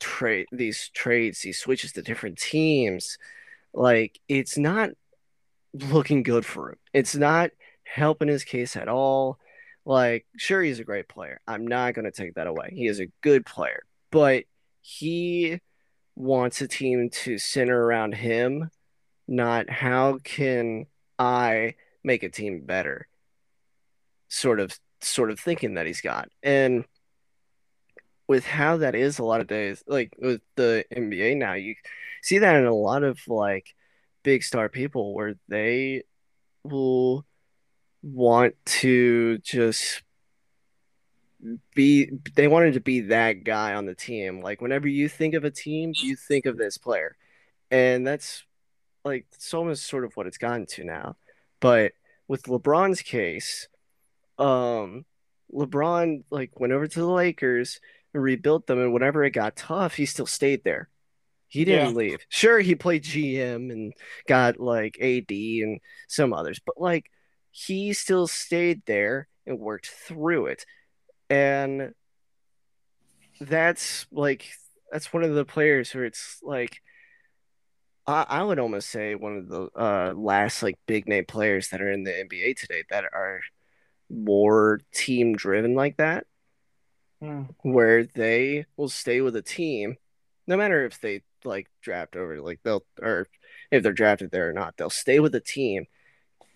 trade these trades, these switches to different teams, like it's not looking good for him. It's not helping his case at all. Like, sure, he's a great player. I'm not going to take that away. He is a good player, but he wants a team to center around him not how can I make a team better sort of sort of thinking that he's got. And with how that is a lot of days, like with the NBA now, you see that in a lot of like big star people where they will want to just be they wanted to be that guy on the team. Like whenever you think of a team, you think of this player. And that's like it's almost sort of what it's gotten to now. But with LeBron's case, um, LeBron like went over to the Lakers and rebuilt them, and whenever it got tough, he still stayed there. He didn't yeah. leave. Sure, he played GM and got like AD and some others, but like he still stayed there and worked through it. And that's like that's one of the players where it's like I, I would almost say one of the uh, last like big name players that are in the NBA today that are more team driven like that, mm. where they will stay with a team, no matter if they like draft over, like they'll or if they're drafted there or not, they'll stay with the team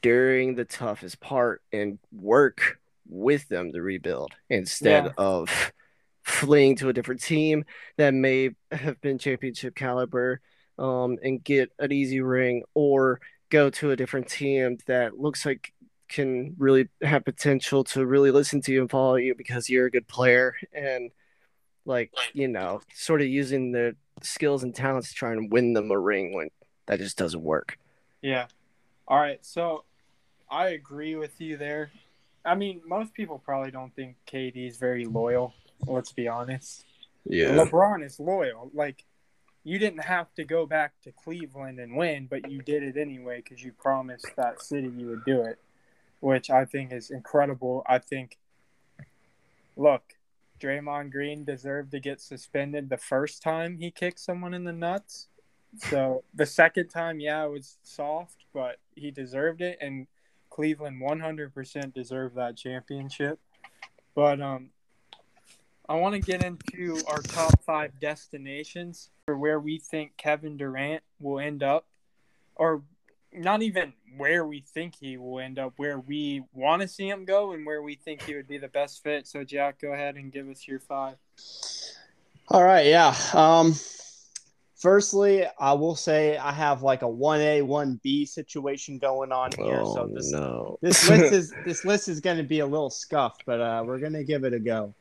during the toughest part and work with them to rebuild instead yeah. of fleeing to a different team that may have been championship caliber um, and get an easy ring or go to a different team that looks like can really have potential to really listen to you and follow you because you're a good player and like you know sort of using the skills and talents to try and win them a ring when that just doesn't work. Yeah. All right. So i agree with you there. I mean most people probably don't think kd is very loyal let's be honest. Yeah. Lebron is loyal. Like you didn't have to go back to Cleveland and win, but you did it anyway because you promised that city you would do it, which I think is incredible. I think, look, Draymond Green deserved to get suspended the first time he kicked someone in the nuts. So the second time, yeah, it was soft, but he deserved it, and Cleveland 100% deserved that championship. But um, I want to get into our top five destinations for where we think Kevin Durant will end up, or not even where we think he will end up, where we want to see him go, and where we think he would be the best fit. So, Jack, go ahead and give us your five. All right, yeah. Um, firstly, I will say I have like a one A, one B situation going on here. Oh, so this no. this list is this list is going to be a little scuffed, but uh, we're going to give it a go.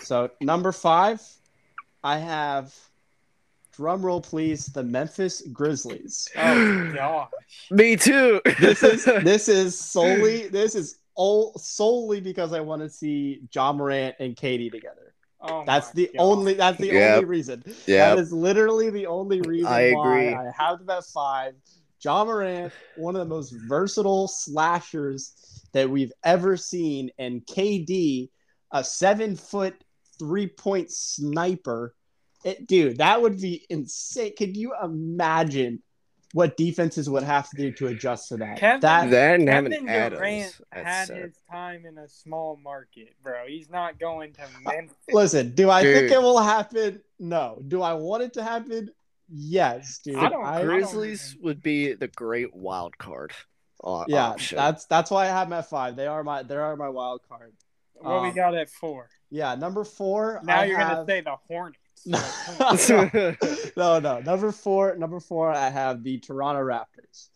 So number five, I have drum roll please the Memphis Grizzlies. Oh gosh. Me too. This is this is solely this is all solely because I want to see Ja Morant and KD together. Oh That's the God. only that's the Yep. only reason. yeah. That is literally the only reason I why agree. I have them at five. Ja Morant, one of the most versatile slashers that we've ever seen, and KD, a seven foot three point sniper. It, dude, that would be insane. Could you imagine what defenses would have to do to adjust to that? Kevin- that That and Kevin having Durant Adams. had That's sad. his time in a small market, bro. He's not going to Memphis. listen, do I think it will happen? No. Do I want it to happen? Yes, dude. I don't- I don't- Grizzlies would be the great wild card. uh, yeah, option. that's that's why I have them at five. They are my they are my wild card. what we um, got at four. Yeah, number four. Now I you're have... gonna say the Hornets. No, Like, come on. no, no. Number four. Number four. I have the Toronto Raptors.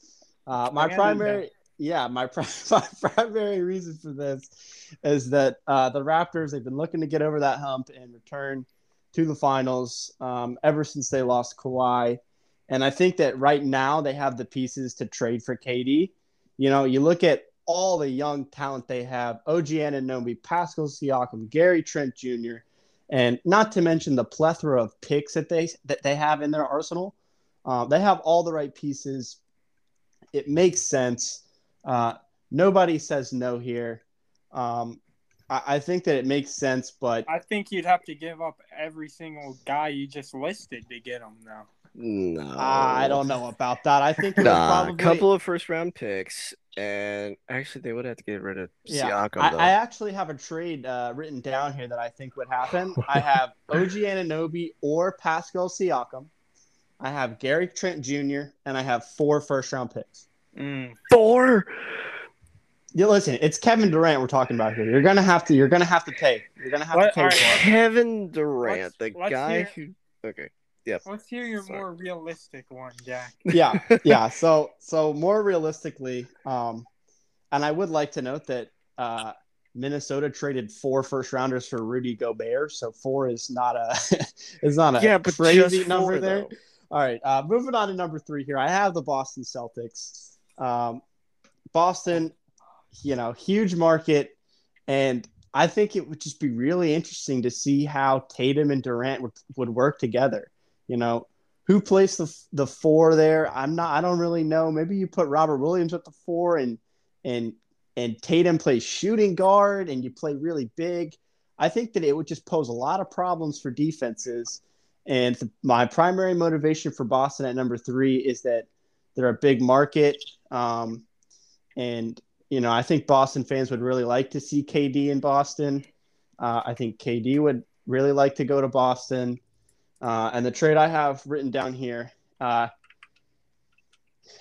Uh, my primary, yeah, my, pri- my primary reason for this is that uh, the Raptors they've been looking to get over that hump and return to the finals um, ever since they lost Kawhi, and I think that right now they have the pieces to trade for KD. You know, you look at all the young talent they have: OG Anunoby, Pascal Siakam, Gary Trent Jr and not to mention the plethora of picks that they that they have in their arsenal. Uh, they have all the right pieces. It makes sense. Uh, nobody says no here. Um, I, I think that it makes sense, but I think you'd have to give up every single guy you just listed to get him now. No. I don't know about that. I think it would Nah, probably a couple of first round picks, and actually they would have to get rid of Yeah, Siakam. I, though. I actually have a trade uh, written down here that I think would happen. I have OG Anunoby or Pascal Siakam. I have Gary Trent Jr. and I have four first round picks. Mm. Four. Yeah, listen, it's Kevin Durant we're talking about here. You're gonna have to. You're gonna have to pay. You're gonna have What- to pay all right. for it. Kevin Durant, Let's- the let's guy hear- who. Okay. Let's hear your Sorry. more realistic one, Jack. Yeah, yeah. So, so more realistically, um, and I would like to note that uh, Minnesota traded four first rounders for Rudy Gobert. So four is not a is not a yeah, but crazy just number four, there. though. All right, uh, moving on to number three here. I have the Boston Celtics. Um, Boston, you know, huge market, and I think it would just be really interesting to see how Tatum and Durant would, would work together. You know, who placed the the four there? I'm not. I don't really know. Maybe you put Robert Williams at the four, and and and Tatum plays shooting guard, and you play really big. I think that it would just pose a lot of problems for defenses. And th- my primary motivation for Boston at number three is that they're a big market. Um, and, you know, I think Boston fans would really like to see KD in Boston. Uh, I think KD would really like to go to Boston. Uh, and the trade I have written down here, uh,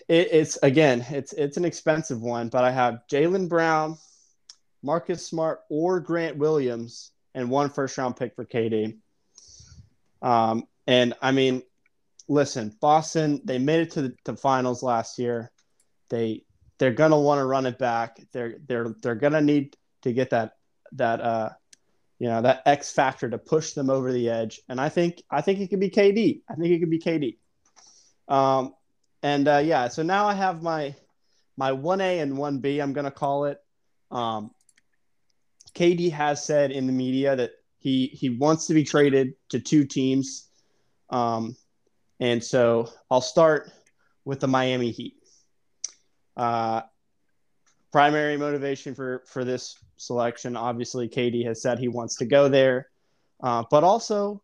it, it's again, it's it's an expensive one, but I have Jaylen Brown, Marcus Smart, or Grant Williams, and one first round pick for KD. Um, and I mean, listen, Boston, they made it to the to finals last year. They they're gonna want to run it back. They're they're they're gonna need to get that that uh you know that X factor to push them over the edge. And I think I think it could be KD. I think it could be KD. Um, and uh, yeah, so now I have my my one A and one B. I'm gonna call it. Um, KD has said in the media that he he wants to be traded to two teams, um, and so I'll start with the Miami Heat. Uh, primary motivation for for this selection, obviously, KD has said he wants to go there, uh, but also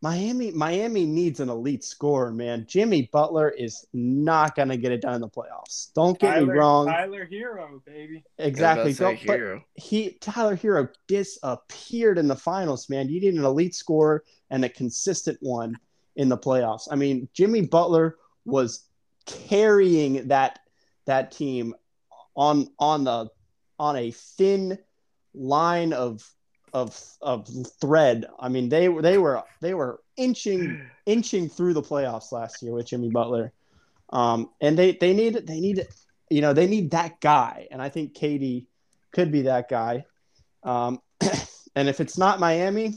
Miami Miami needs an elite scorer, man. Jimmy Butler is not gonna get it done in the playoffs. Don't get Tyler, me wrong. Tyler Herro, baby. Exactly. Don't, but he Tyler Herro disappeared in the finals, man. You need an elite scorer and a consistent one in the playoffs. I mean, Jimmy Butler was carrying that that team on on the on a thin line of of of thread. I mean, they were they were they were inching inching through the playoffs last year with Jimmy Butler, um, and they they need they need you know they need that guy, and I think KD could be that guy. Um, and if it's not Miami,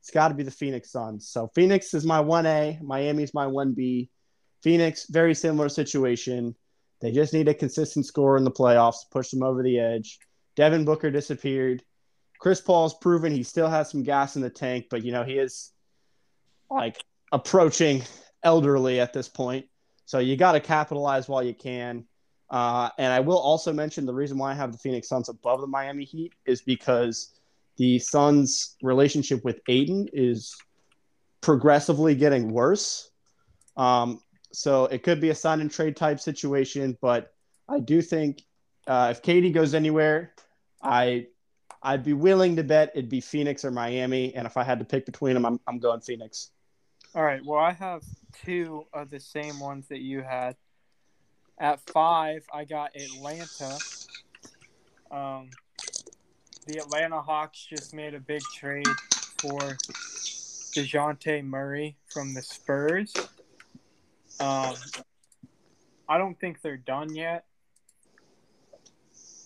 it's got to be the Phoenix Suns. So Phoenix is my one A, Miami's my one B. Phoenix, very similar situation. They just need a consistent score in the playoffs to push them over the edge. Devin Booker disappeared. Chris Paul's proven he still has some gas in the tank, but you know, he is like approaching elderly at this point. So you got to capitalize while you can. Uh, and I will also mention the reason why I have the Phoenix Suns above the Miami Heat is because the Suns' relationship with Ayton is progressively getting worse. Um, so it could be a sign and trade type situation, but I do think uh, if KD goes anywhere, I I'd be willing to bet it'd be Phoenix or Miami, and if I had to pick between them, I'm I'm going Phoenix. All right. Well, I have two of the same ones that you had. At five, I got Atlanta. Um, the Atlanta Hawks just made a big trade for Dejounte Murray from the Spurs. Um, I don't think they're done yet.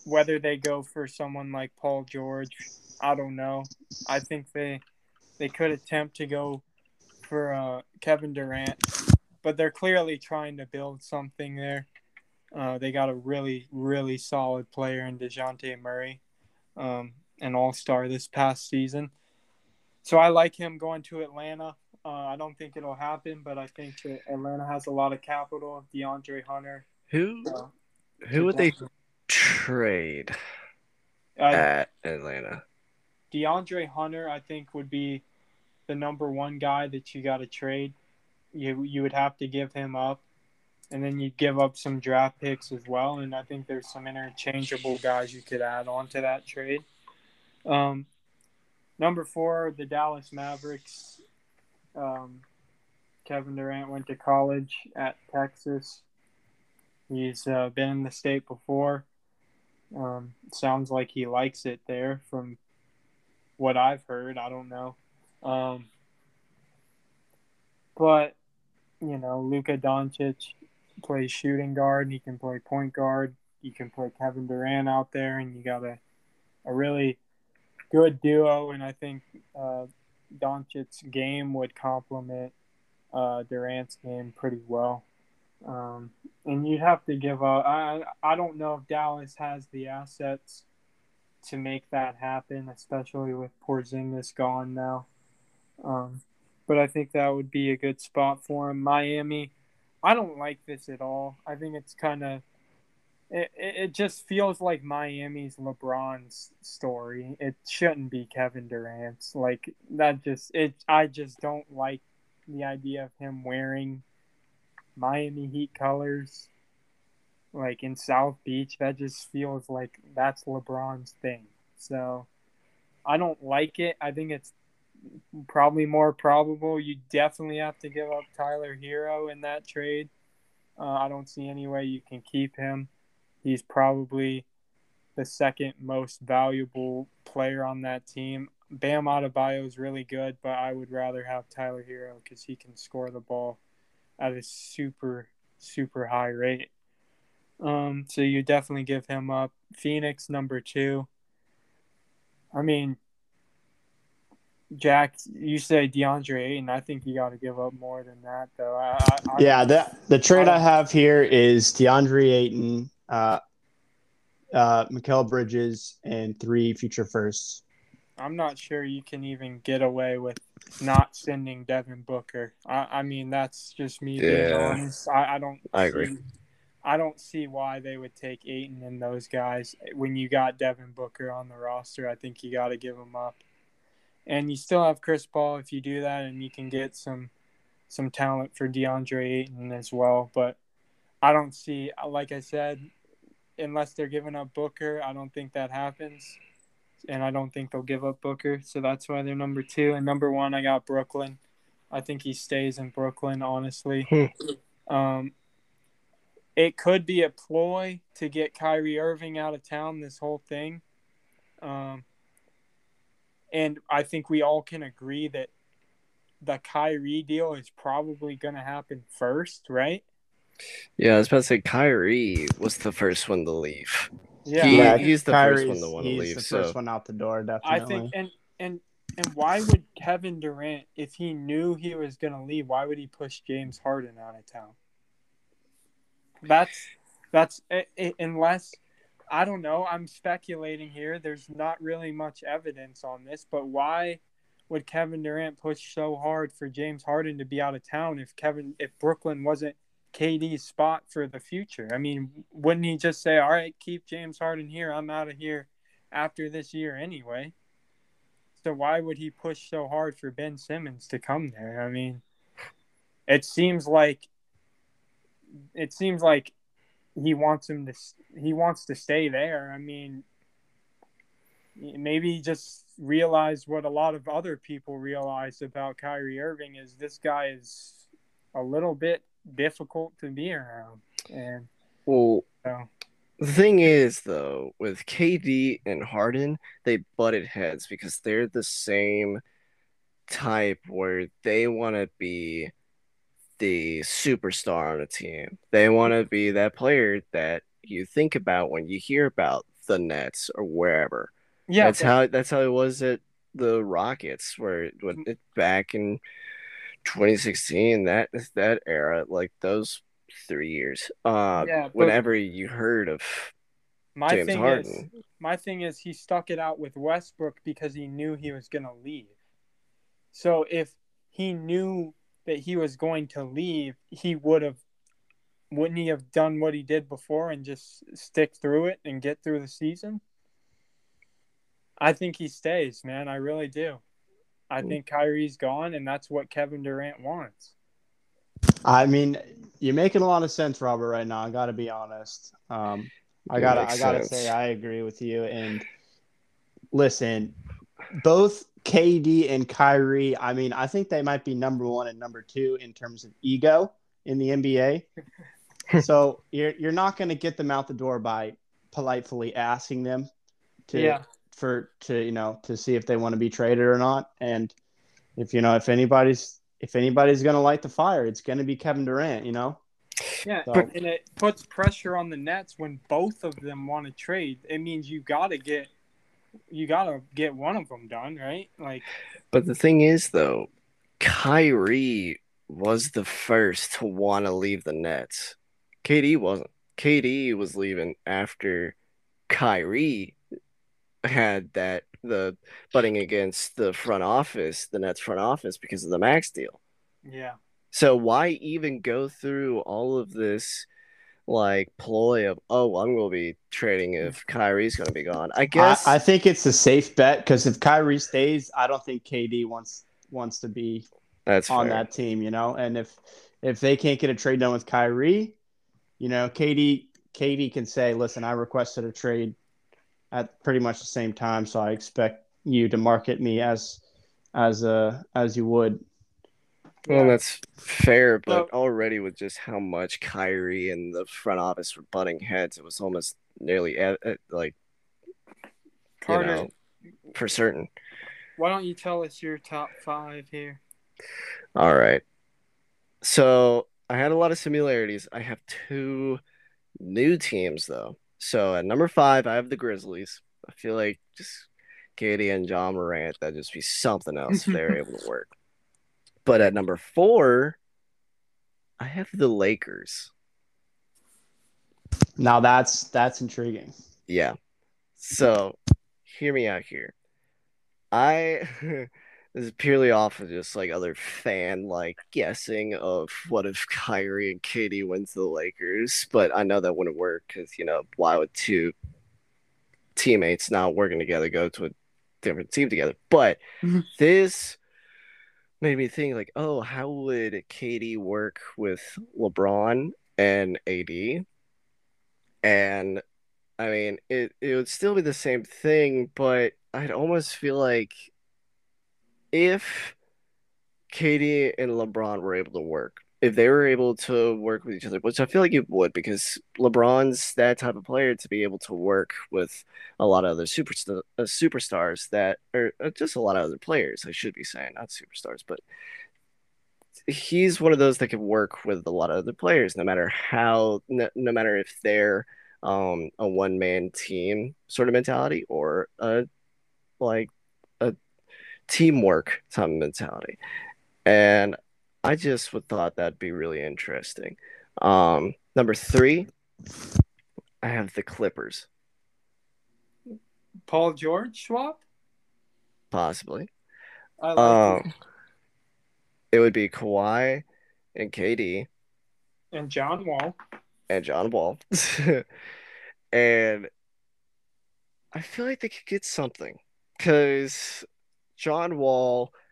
Whether they go for someone like Paul George, I don't know. I think they they could attempt to go for uh, Kevin Durant, but they're clearly trying to build something there. Uh, they got a really, really solid player in Dejounte Murray, um, an all star this past season. So I like him going to Atlanta. Uh, I don't think it'll happen, but I think that Atlanta has a lot of capital. DeAndre Hunter. Who? Uh, who would they trade uh, at Atlanta? DeAndre Hunter, I think, would be the number one guy that you got to trade. You you would have to give him up, and then you give up some draft picks as well. And I think there's some interchangeable guys you could add on to that trade. Um, number four, the Dallas Mavericks. Um, Kevin Durant went to college at Texas. He's uh, been in the state before. Um, sounds like he likes it there from what I've heard. I don't know. Um, but, you know, Luka Doncic plays shooting guard. And he can play point guard. You can play Kevin Durant out there, and you got a, a really good duo. And I think uh, Doncic's game would complement uh, Durant's game pretty well. Um, and you'd have to give up. I I don't know if Dallas has the assets to make that happen, especially with Porzingis gone now. Um, but I think that would be a good spot for him. Miami, I don't like this at all. I think it's kind of it, it just feels like Miami's LeBron's story. It shouldn't be Kevin Durant's. Like that just it I just don't like the idea of him wearing Miami Heat colors like in South Beach. That just feels like that's LeBron's thing. So I don't like it. I think it's probably more probable. You definitely have to give up Tyler Herro in that trade. Uh, I don't see any way you can keep him. He's probably the second most valuable player on that team. Bam Adebayo is really good, but I would rather have Tyler Herro because he can score the ball at a super, super high rate. Um, so you definitely give him up. Phoenix number two. I mean, Jack, you say DeAndre Ayton. I think you got to give up more than that, though. I, I, yeah, the the trade I, I have here is DeAndre Ayton, uh, uh, Mikal Bridges, and three future firsts. I'm not sure you can even get away with not sending Devin Booker. I, I mean, that's just me being honest. I, I don't. I agree. See, I don't see why they would take Ayton and those guys when you got Devin Booker on the roster. I think you got to give them up. and you still have Chris Paul if you do that, and you can get some some talent for DeAndre Ayton as well. But I don't see, like I said, unless they're giving up Booker, I don't think that happens. And I don't think they'll give up Booker. So that's why they're number two. And number one, I got Brooklyn. I think he stays in Brooklyn, honestly. Hmm. um, it could be a ploy to get Kyrie Irving out of town, this whole thing. Um, and I think we all can agree that the Kyrie deal is probably going to happen first, right? Yeah, I was about to say Kyrie was the first one to leave. Yeah, he, yeah he's the Kyrie's, first one to want to leave. He's the so. first one out the door, definitely. I think, and and and why would Kevin Durant, if he knew he was going to leave, why would he push James Harden out of town? That's that's it, it, unless I don't know. I'm speculating here. There's not really much evidence on this, but why would Kevin Durant push so hard for James Harden to be out of town if Kevin if Brooklyn wasn't KD's spot for the future? I mean, wouldn't he just say, "All right, keep James Harden here. I'm out of here after this year anyway." So why would he push so hard for Ben Simmons to come there? I mean, it seems like it seems like he wants him to he wants to stay there. I mean, maybe just realize what a lot of other people realize about Kyrie Irving is this guy is a little bit difficult to be around. And well, so. the thing is though, with KD and Harden, they butted heads because they're the same type where they want to be the superstar on a team. They want to be that player that you think about when you hear about the Nets or wherever. Yeah, that's but... how that's how it was at the Rockets, where when mm. it, back in 2016, that that era, like those three years. Uh, yeah, whenever you heard of my James thing Harden, is, my thing is he stuck it out with Westbrook because he knew he was gonna leave. So if he knew that he was going to leave, he would have wouldn't he have done what he did before and just stick through it and get through the season? I think he stays, man. I really do. I think Kyrie's gone, and that's what Kevin Durant wants. I mean, you're making a lot of sense, Robert. Right now, I got to be honest. Um, I gotta, I gotta sense. say, I agree with you. And listen, both KD and Kyrie. I mean, I think they might be number one and number two in terms of ego in the NBA. so you're you're not going to get them out the door by politely asking them to yeah. For to you know to see if they want to be traded or not. And if you know if anybody's if anybody's going to light the fire, it's going to be Kevin Durant. You know. Yeah, so. and it puts pressure on the Nets when both of them want to trade. It means you got to get you got to get one of them done, right? Like But the thing is though, Kyrie was the first to want to leave the Nets. KD wasn't. KD was leaving after Kyrie had that the butting against the front office, the Nets front office because of the max deal. Yeah. So why even go through all of this like ploy of oh I'm going to be trading if Kyrie's going to be gone? I guess I, I think it's a safe bet because if Kyrie stays, I don't think KD wants wants to be that's on fair. that team, you know. And if if they can't get a trade done with Kyrie, you know, KD KD can say, "Listen, I requested a trade at pretty much the same time, so I expect you to market me as as uh as you would." Well, that's fair, but already with just how much Kyrie and the front office were butting heads, it was almost nearly like Carter, you know, for certain. Why don't you tell us your top five here? All right. So I had a lot of similarities. I have two new teams though. So at number five, I have the Grizzlies. I feel like just KD and Ja Morant, that'd just be something else if they're able to work. But at number four, I have the Lakers. Now that's that's intriguing. Yeah. So hear me out here. I This is purely off of just like other fan like guessing of what if Kyrie and KD went to the Lakers, but I know that wouldn't work because you know why would two teammates not working together go to a different team together. But mm-hmm. this made me think like, oh, how would KD work with LeBron and AD? And I mean, it it would still be the same thing, but I'd almost feel like if KD and LeBron were able to work, if they were able to work with each other, which I feel like it would, because LeBron's that type of player to be able to work with a lot of other super uh, superstars that are uh, just a lot of other players. I should be saying not superstars, but he's one of those that can work with a lot of other players, no matter how, no, no matter if they're um, a one man team sort of mentality or a like a teamwork type of mentality. And I just would thought that'd be really interesting. Um, number three, I have the Clippers. Paul George swap? Possibly. I like um, it. it would be Kawhi and KD. And John Wall. And John Wall. and I feel like they could get something because John Wall –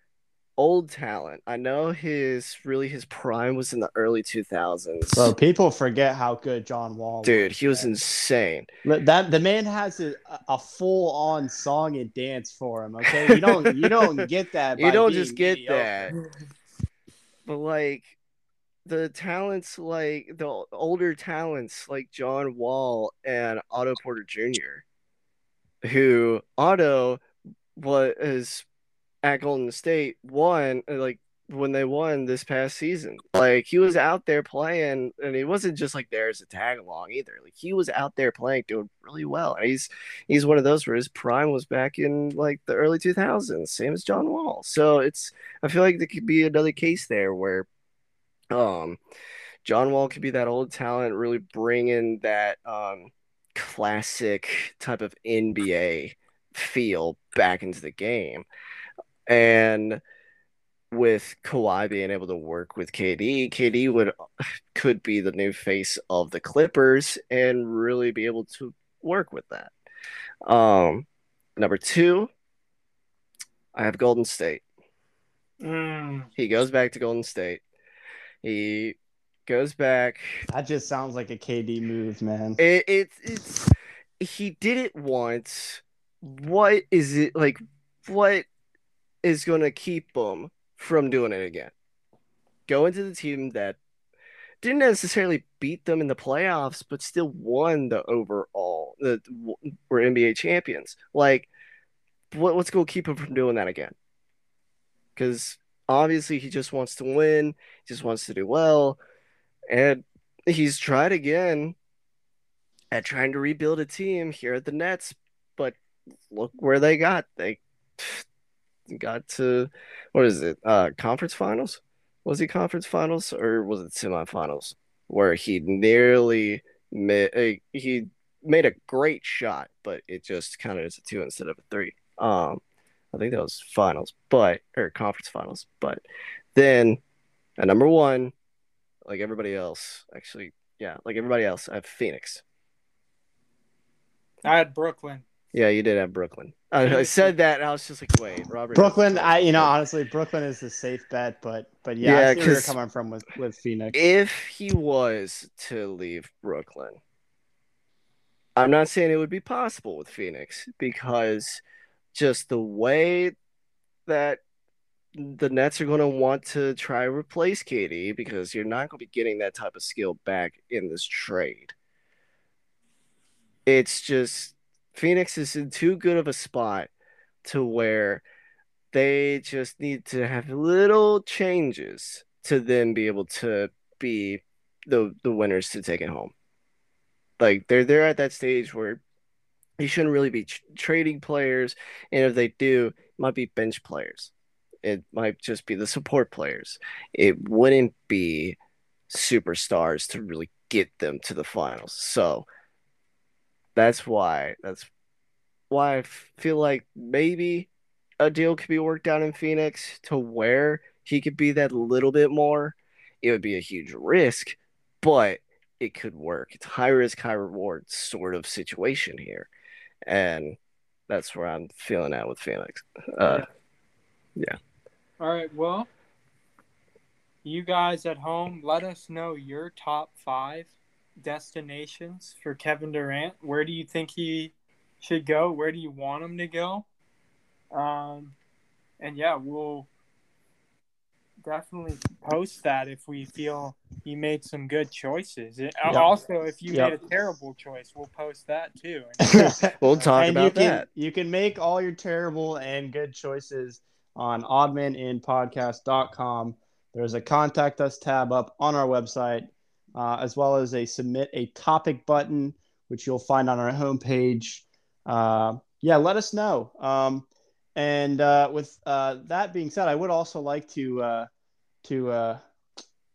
old talent. I know his really his prime was in the early 2000s. Bro, people forget how good John Wall Dude, was, he was man. insane. That the man has a, a full on song and dance for him, okay? You don't you don't get that You don't just get mediocre. that. But like the talents like the older talents like John Wall and Otto Porter Jr. who Otto was at Golden State won uh, like when they won this past season. Like he was out there playing, and he wasn't just like there as a tag along either. Like he was out there playing, doing really well. And he's he's one of those where his prime was back in like the early 2000s, same as John Wall. So it's I feel like there could be another case there where, um, John Wall could be that old talent, really bringing that um classic type of NBA feel back into the game. And with Kawhi being able to work with KD, KD would could be the new face of the Clippers and really be able to work with that. Um, number two, I have Golden State. Mm. He goes back to Golden State. He goes back. That just sounds like a KD move, man. It, it it's he did it once. What is it like? What is going to keep them from doing it again. Go into the team that didn't necessarily beat them in the playoffs, but still won the overall, the were NBA champions. Like, what, what's going to keep him from doing that again? Because obviously he just wants to win, he just wants to do well, and he's tried again at trying to rebuild a team here at the Nets, but look where they got. They got to what is it? Uh, conference finals? Was he conference finals or was it semifinals? Where he nearly made he made a great shot, but it just of is a two instead of a three. Um, I think that was finals, but or conference finals. But then at number one, like everybody else, actually, yeah, like everybody else, I have Phoenix. I had Brooklyn. Yeah, you did have Brooklyn. I, I said that, and I was just like, "Wait, Robert." Brooklyn, I you know honestly, Brooklyn is a safe bet, but but yeah, yeah I see where you're coming from with with Phoenix. If he was to leave Brooklyn, I'm not saying it would be possible with Phoenix because just the way that the Nets are going to want to try replace KD because you're not going to be getting that type of skill back in this trade. It's just Phoenix is in too good of a spot to where they just need to have little changes to then be able to be the the winners to take it home. Like they're they're at that stage where you shouldn't really be trading players, and if they do, it might be bench players. It might just be the support players. It wouldn't be superstars to really get them to the finals. So that's why that's why I feel like maybe a deal could be worked out in Phoenix to where he could be that little bit more. It would be a huge risk, but it could work. It's high risk, high reward sort of situation here. And that's where I'm feeling at with Phoenix. Uh, yeah. All right. Well, you guys at home, let us know your top five destinations for Kevin Durant. Where do you think he should go? Where do you want him to go? Um, and yeah, we'll definitely post that if we feel you made some good choices. Yep. Also, if you yep. made a terrible choice, we'll post that too. we'll talk and about you can, that. You can make all your terrible and good choices on oddmaninpodcast.com. There's a contact us tab up on our website, uh, as well as a submit a topic button, which you'll find on our homepage. Uh, yeah, let us know. Um, and uh, with uh, that being said, I would also like to uh, to uh,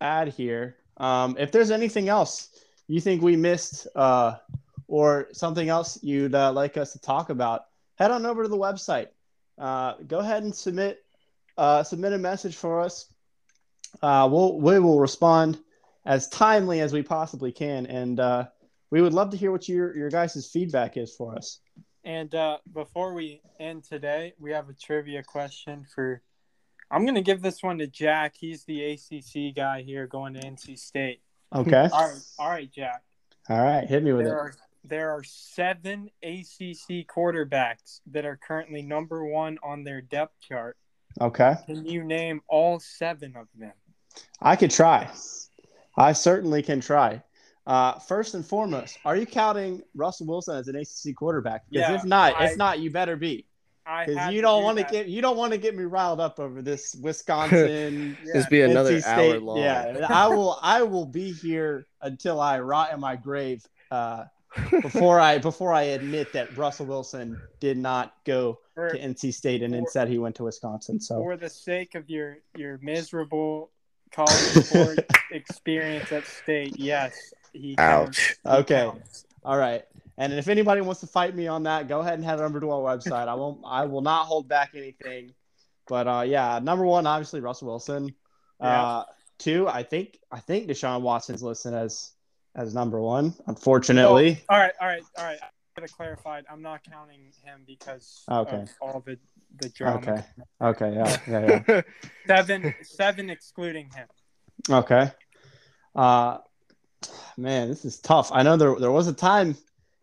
add here. Um, if there's anything else you think we missed or something else you'd like us to talk about, head on over to the website. Go ahead and submit submit a message for us. We'll we will respond as timely as we possibly can, and uh, we would love to hear what your your guys' feedback is for us. And uh, before we end today, we have a trivia question for I'm going to give this one to Jack. He's the ACC guy here going to NC State. Okay. all right, all right, Jack. All right, hit me with there it. Are, there are seven ACC quarterbacks that are currently number one on their depth chart. Okay. Can you name all seven of them? I could try. I certainly can try. Uh, first and foremost, are you counting Russell Wilson as an ACC quarterback? Because yeah, if not, I, if not, you better be because you don't want to get you don't want to get me riled up over this Wisconsin. yeah. This be another NC hour long. Yeah, I will. I will be here until I rot in my grave. Uh, before I before I admit that Russell Wilson did not go for, to NC State and for, instead he went to Wisconsin. So for the sake of your your miserable college sport experience at state, yes, he. Ouch. Counts. Okay. Counts. All right. And if anybody wants to fight me on that, go ahead and head over to our website. I won't. I will not hold back anything. But uh, yeah, number one, obviously Russell Wilson. Yeah. Uh, two, I think I think Deshaun Watson's listed as as number one. Unfortunately. Oh, all right, all right, all right. I gotta clarify. I'm not counting him because okay. of all the the drama. Okay. Okay. Yeah. Yeah. Yeah. seven, seven excluding him. Okay. Uh, man, this is tough. I know there there was a time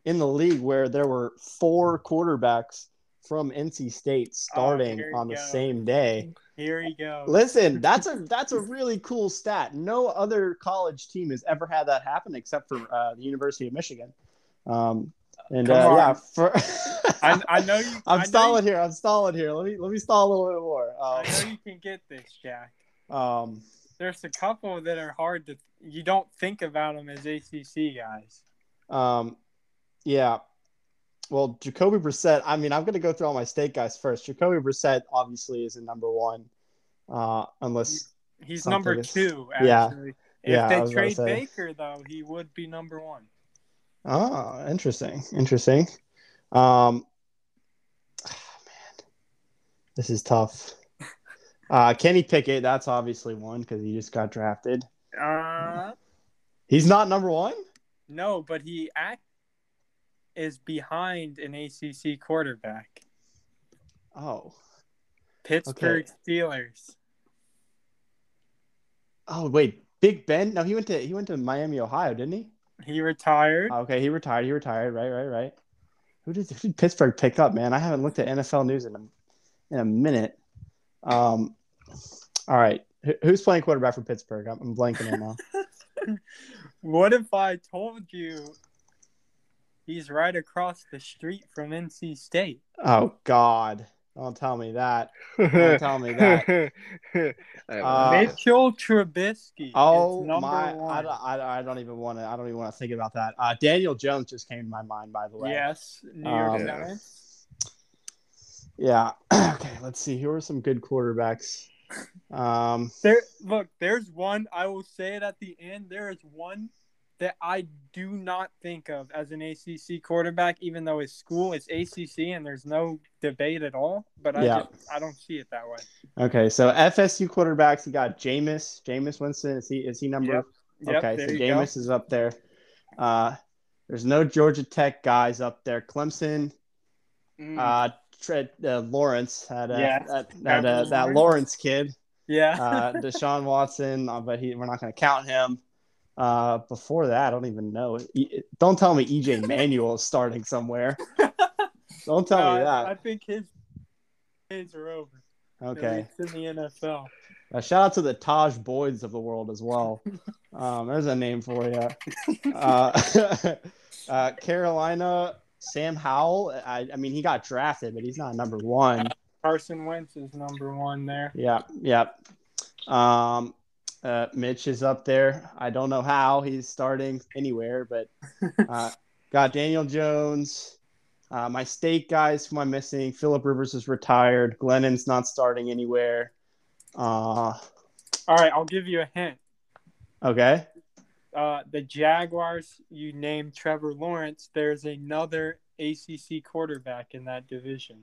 in the league where there were four quarterbacks from NC State starting oh, on the go. same day. Here you go. Listen, that's a that's a really cool stat. No other college team has ever had that happen except for uh, the University of Michigan. Um, and uh, yeah, for I, I, know you. I'm I stalling you, here. I'm stalling here. Let me let me stall a little bit more. Um, I know you can get this, Jack. Um, there's a couple that are hard to. You don't think about them as ACC guys. Um, yeah. Well, Jacoby Brissett. I mean, I'm going to go through all my state guys first. Jacoby Brissett obviously is a number one, uh, unless he's number is... two. Actually. Yeah. If yeah, they trade Baker, though, he would be number one. Oh, interesting. Interesting. Um, oh, man, this is tough. Uh, Kenny Pickett, that's obviously one because he just got drafted. Uh, he's not number one. No, but he act is behind an ACC quarterback. Oh. Pittsburgh okay. Steelers. Oh wait, Big Ben? No, he went to he went to Miami, Ohio, didn't he? He retired. Okay, he retired. He retired. Right, right, right. Who did, who did Pittsburgh pick up, man? I haven't looked at NFL news in a in a minute. Um, all right, who's playing quarterback for Pittsburgh? I'm, I'm blanking right now. what if I told you He's right across the street from NC State. Oh God! Don't tell me that. Don't tell me that. uh, Mitchell Trubisky. Oh my! I don't, I, I don't even want to. I don't even want to think about that. Uh, Daniel Jones just came to my mind, by the way. Yes, New York um, Giants. Yeah. okay. Let's see. Here are some good quarterbacks. Um, there. Look, there's one. I will say it at the end. There is one that I do not think of as an ACC quarterback, even though his school is ACC and there's no debate at all. But I yeah. just I don't see it that way. Okay, so FSU quarterbacks, you got Jameis, Jameis Winston. Is he is he number? Yep. Okay, yep, so Jameis go. is up there. Uh, there's no Georgia Tech guys up there. Clemson. Mm. Uh, Tre- uh, Lawrence had a, yeah. that that, uh, that Lawrence kid. Yeah. uh, Deshaun Watson, uh, but he, we're not going to count him. Uh, before that, I don't even know. Don't tell me EJ Manuel is starting somewhere. Don't tell no, me that. I, I, think his days are over. Okay. It's in the NFL. Uh, shout out to the Tajh Boyds of the world as well. Um, there's a name for you. Uh, uh, Carolina, Sam Howell. I, I, mean, he got drafted, but he's not number one. Carson Wentz is number one there. Yeah, yeah. Um, uh, Mitch is up there. I don't know how he's starting anywhere, but uh, got Daniel Jones. Uh, my state guys who I'm missing. Philip Rivers is retired. Glennon's not starting anywhere. Uh, All right, I'll give you a hint. Okay. Uh, the Jaguars, you named Trevor Lawrence. There's another ACC quarterback in that division.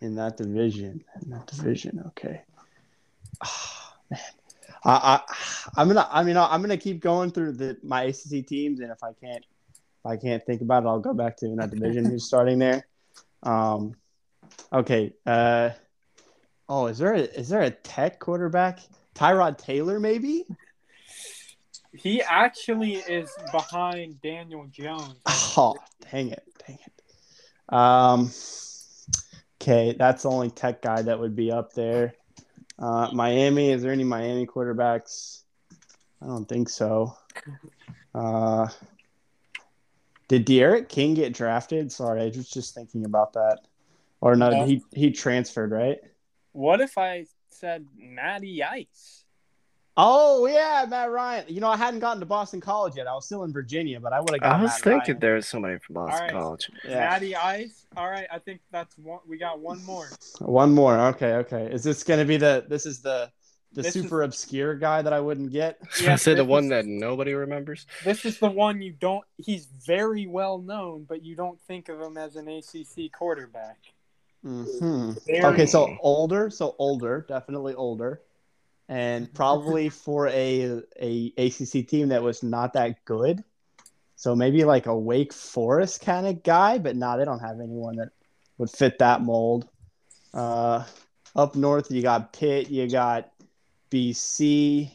In that division. In that division. Okay. Oh, man. I, I, I'm gonna. I mean, I'm gonna keep going through the my ACC teams, and if I can't, if I can't think about it, I'll go back to that division who's starting there. Um, okay. Uh, oh, is there a, is there a Tech quarterback? Tyrod Taylor, maybe. He actually is behind Daniel Jones. Oh, dang it, dang it. Um, okay, that's the only Tech guy that would be up there. Uh, Miami, is there any Miami quarterbacks? I don't think so. Uh, did D'Eriq King get drafted? Sorry, I was just thinking about that. Or no, he he transferred, right? What if I said Matty Ice? Oh yeah, Matt Ryan. You know, I hadn't gotten to Boston College yet. I was still in Virginia, but I would have. I was Matt thinking Ryan. there was somebody from Boston right. College. Yeah. Matty Ice. All right, I think that's one. We got one more. One more. Okay, okay. Is this going to be the? This is the the this super is, obscure guy that I wouldn't get. Yeah, say the one is, that nobody remembers. This is the one you don't. He's very well known, but you don't think of him as an ACC quarterback. Hmm. Okay, so older. So older. Definitely older and probably for a a ACC team that was not that good. So maybe like a Wake Forest kind of guy, but nah, they don't have anyone that would fit that mold. Uh, up north, you got Pitt, you got BC.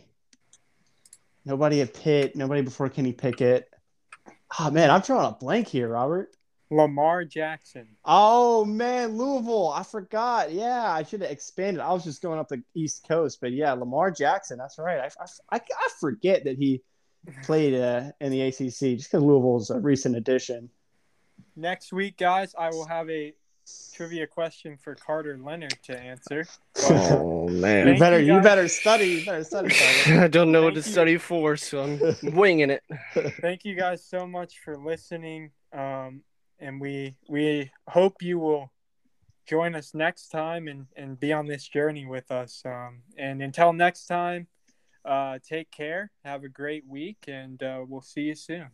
Nobody at Pitt, nobody before Kenny Pickett. Oh man, I'm drawing a blank here, Robert. Lamar Jackson. Oh man, Louisville. I forgot. Yeah, I should have expanded. I was just going up the East Coast, but yeah, Lamar Jackson. That's right. I, I, I forget that he played uh, in the ACC just because Louisville's a recent addition. Next week, guys, I will have a trivia question for Carter Leonard to answer. oh man, you better you, you, better study. You better study. I don't know Thank what to you. study for, so I'm winging it. Thank you guys so much for listening. Um, and we we hope you will join us next time and and be on this journey with us. Um, and until next time, uh, take care. Have a great week, and uh, we'll see you soon.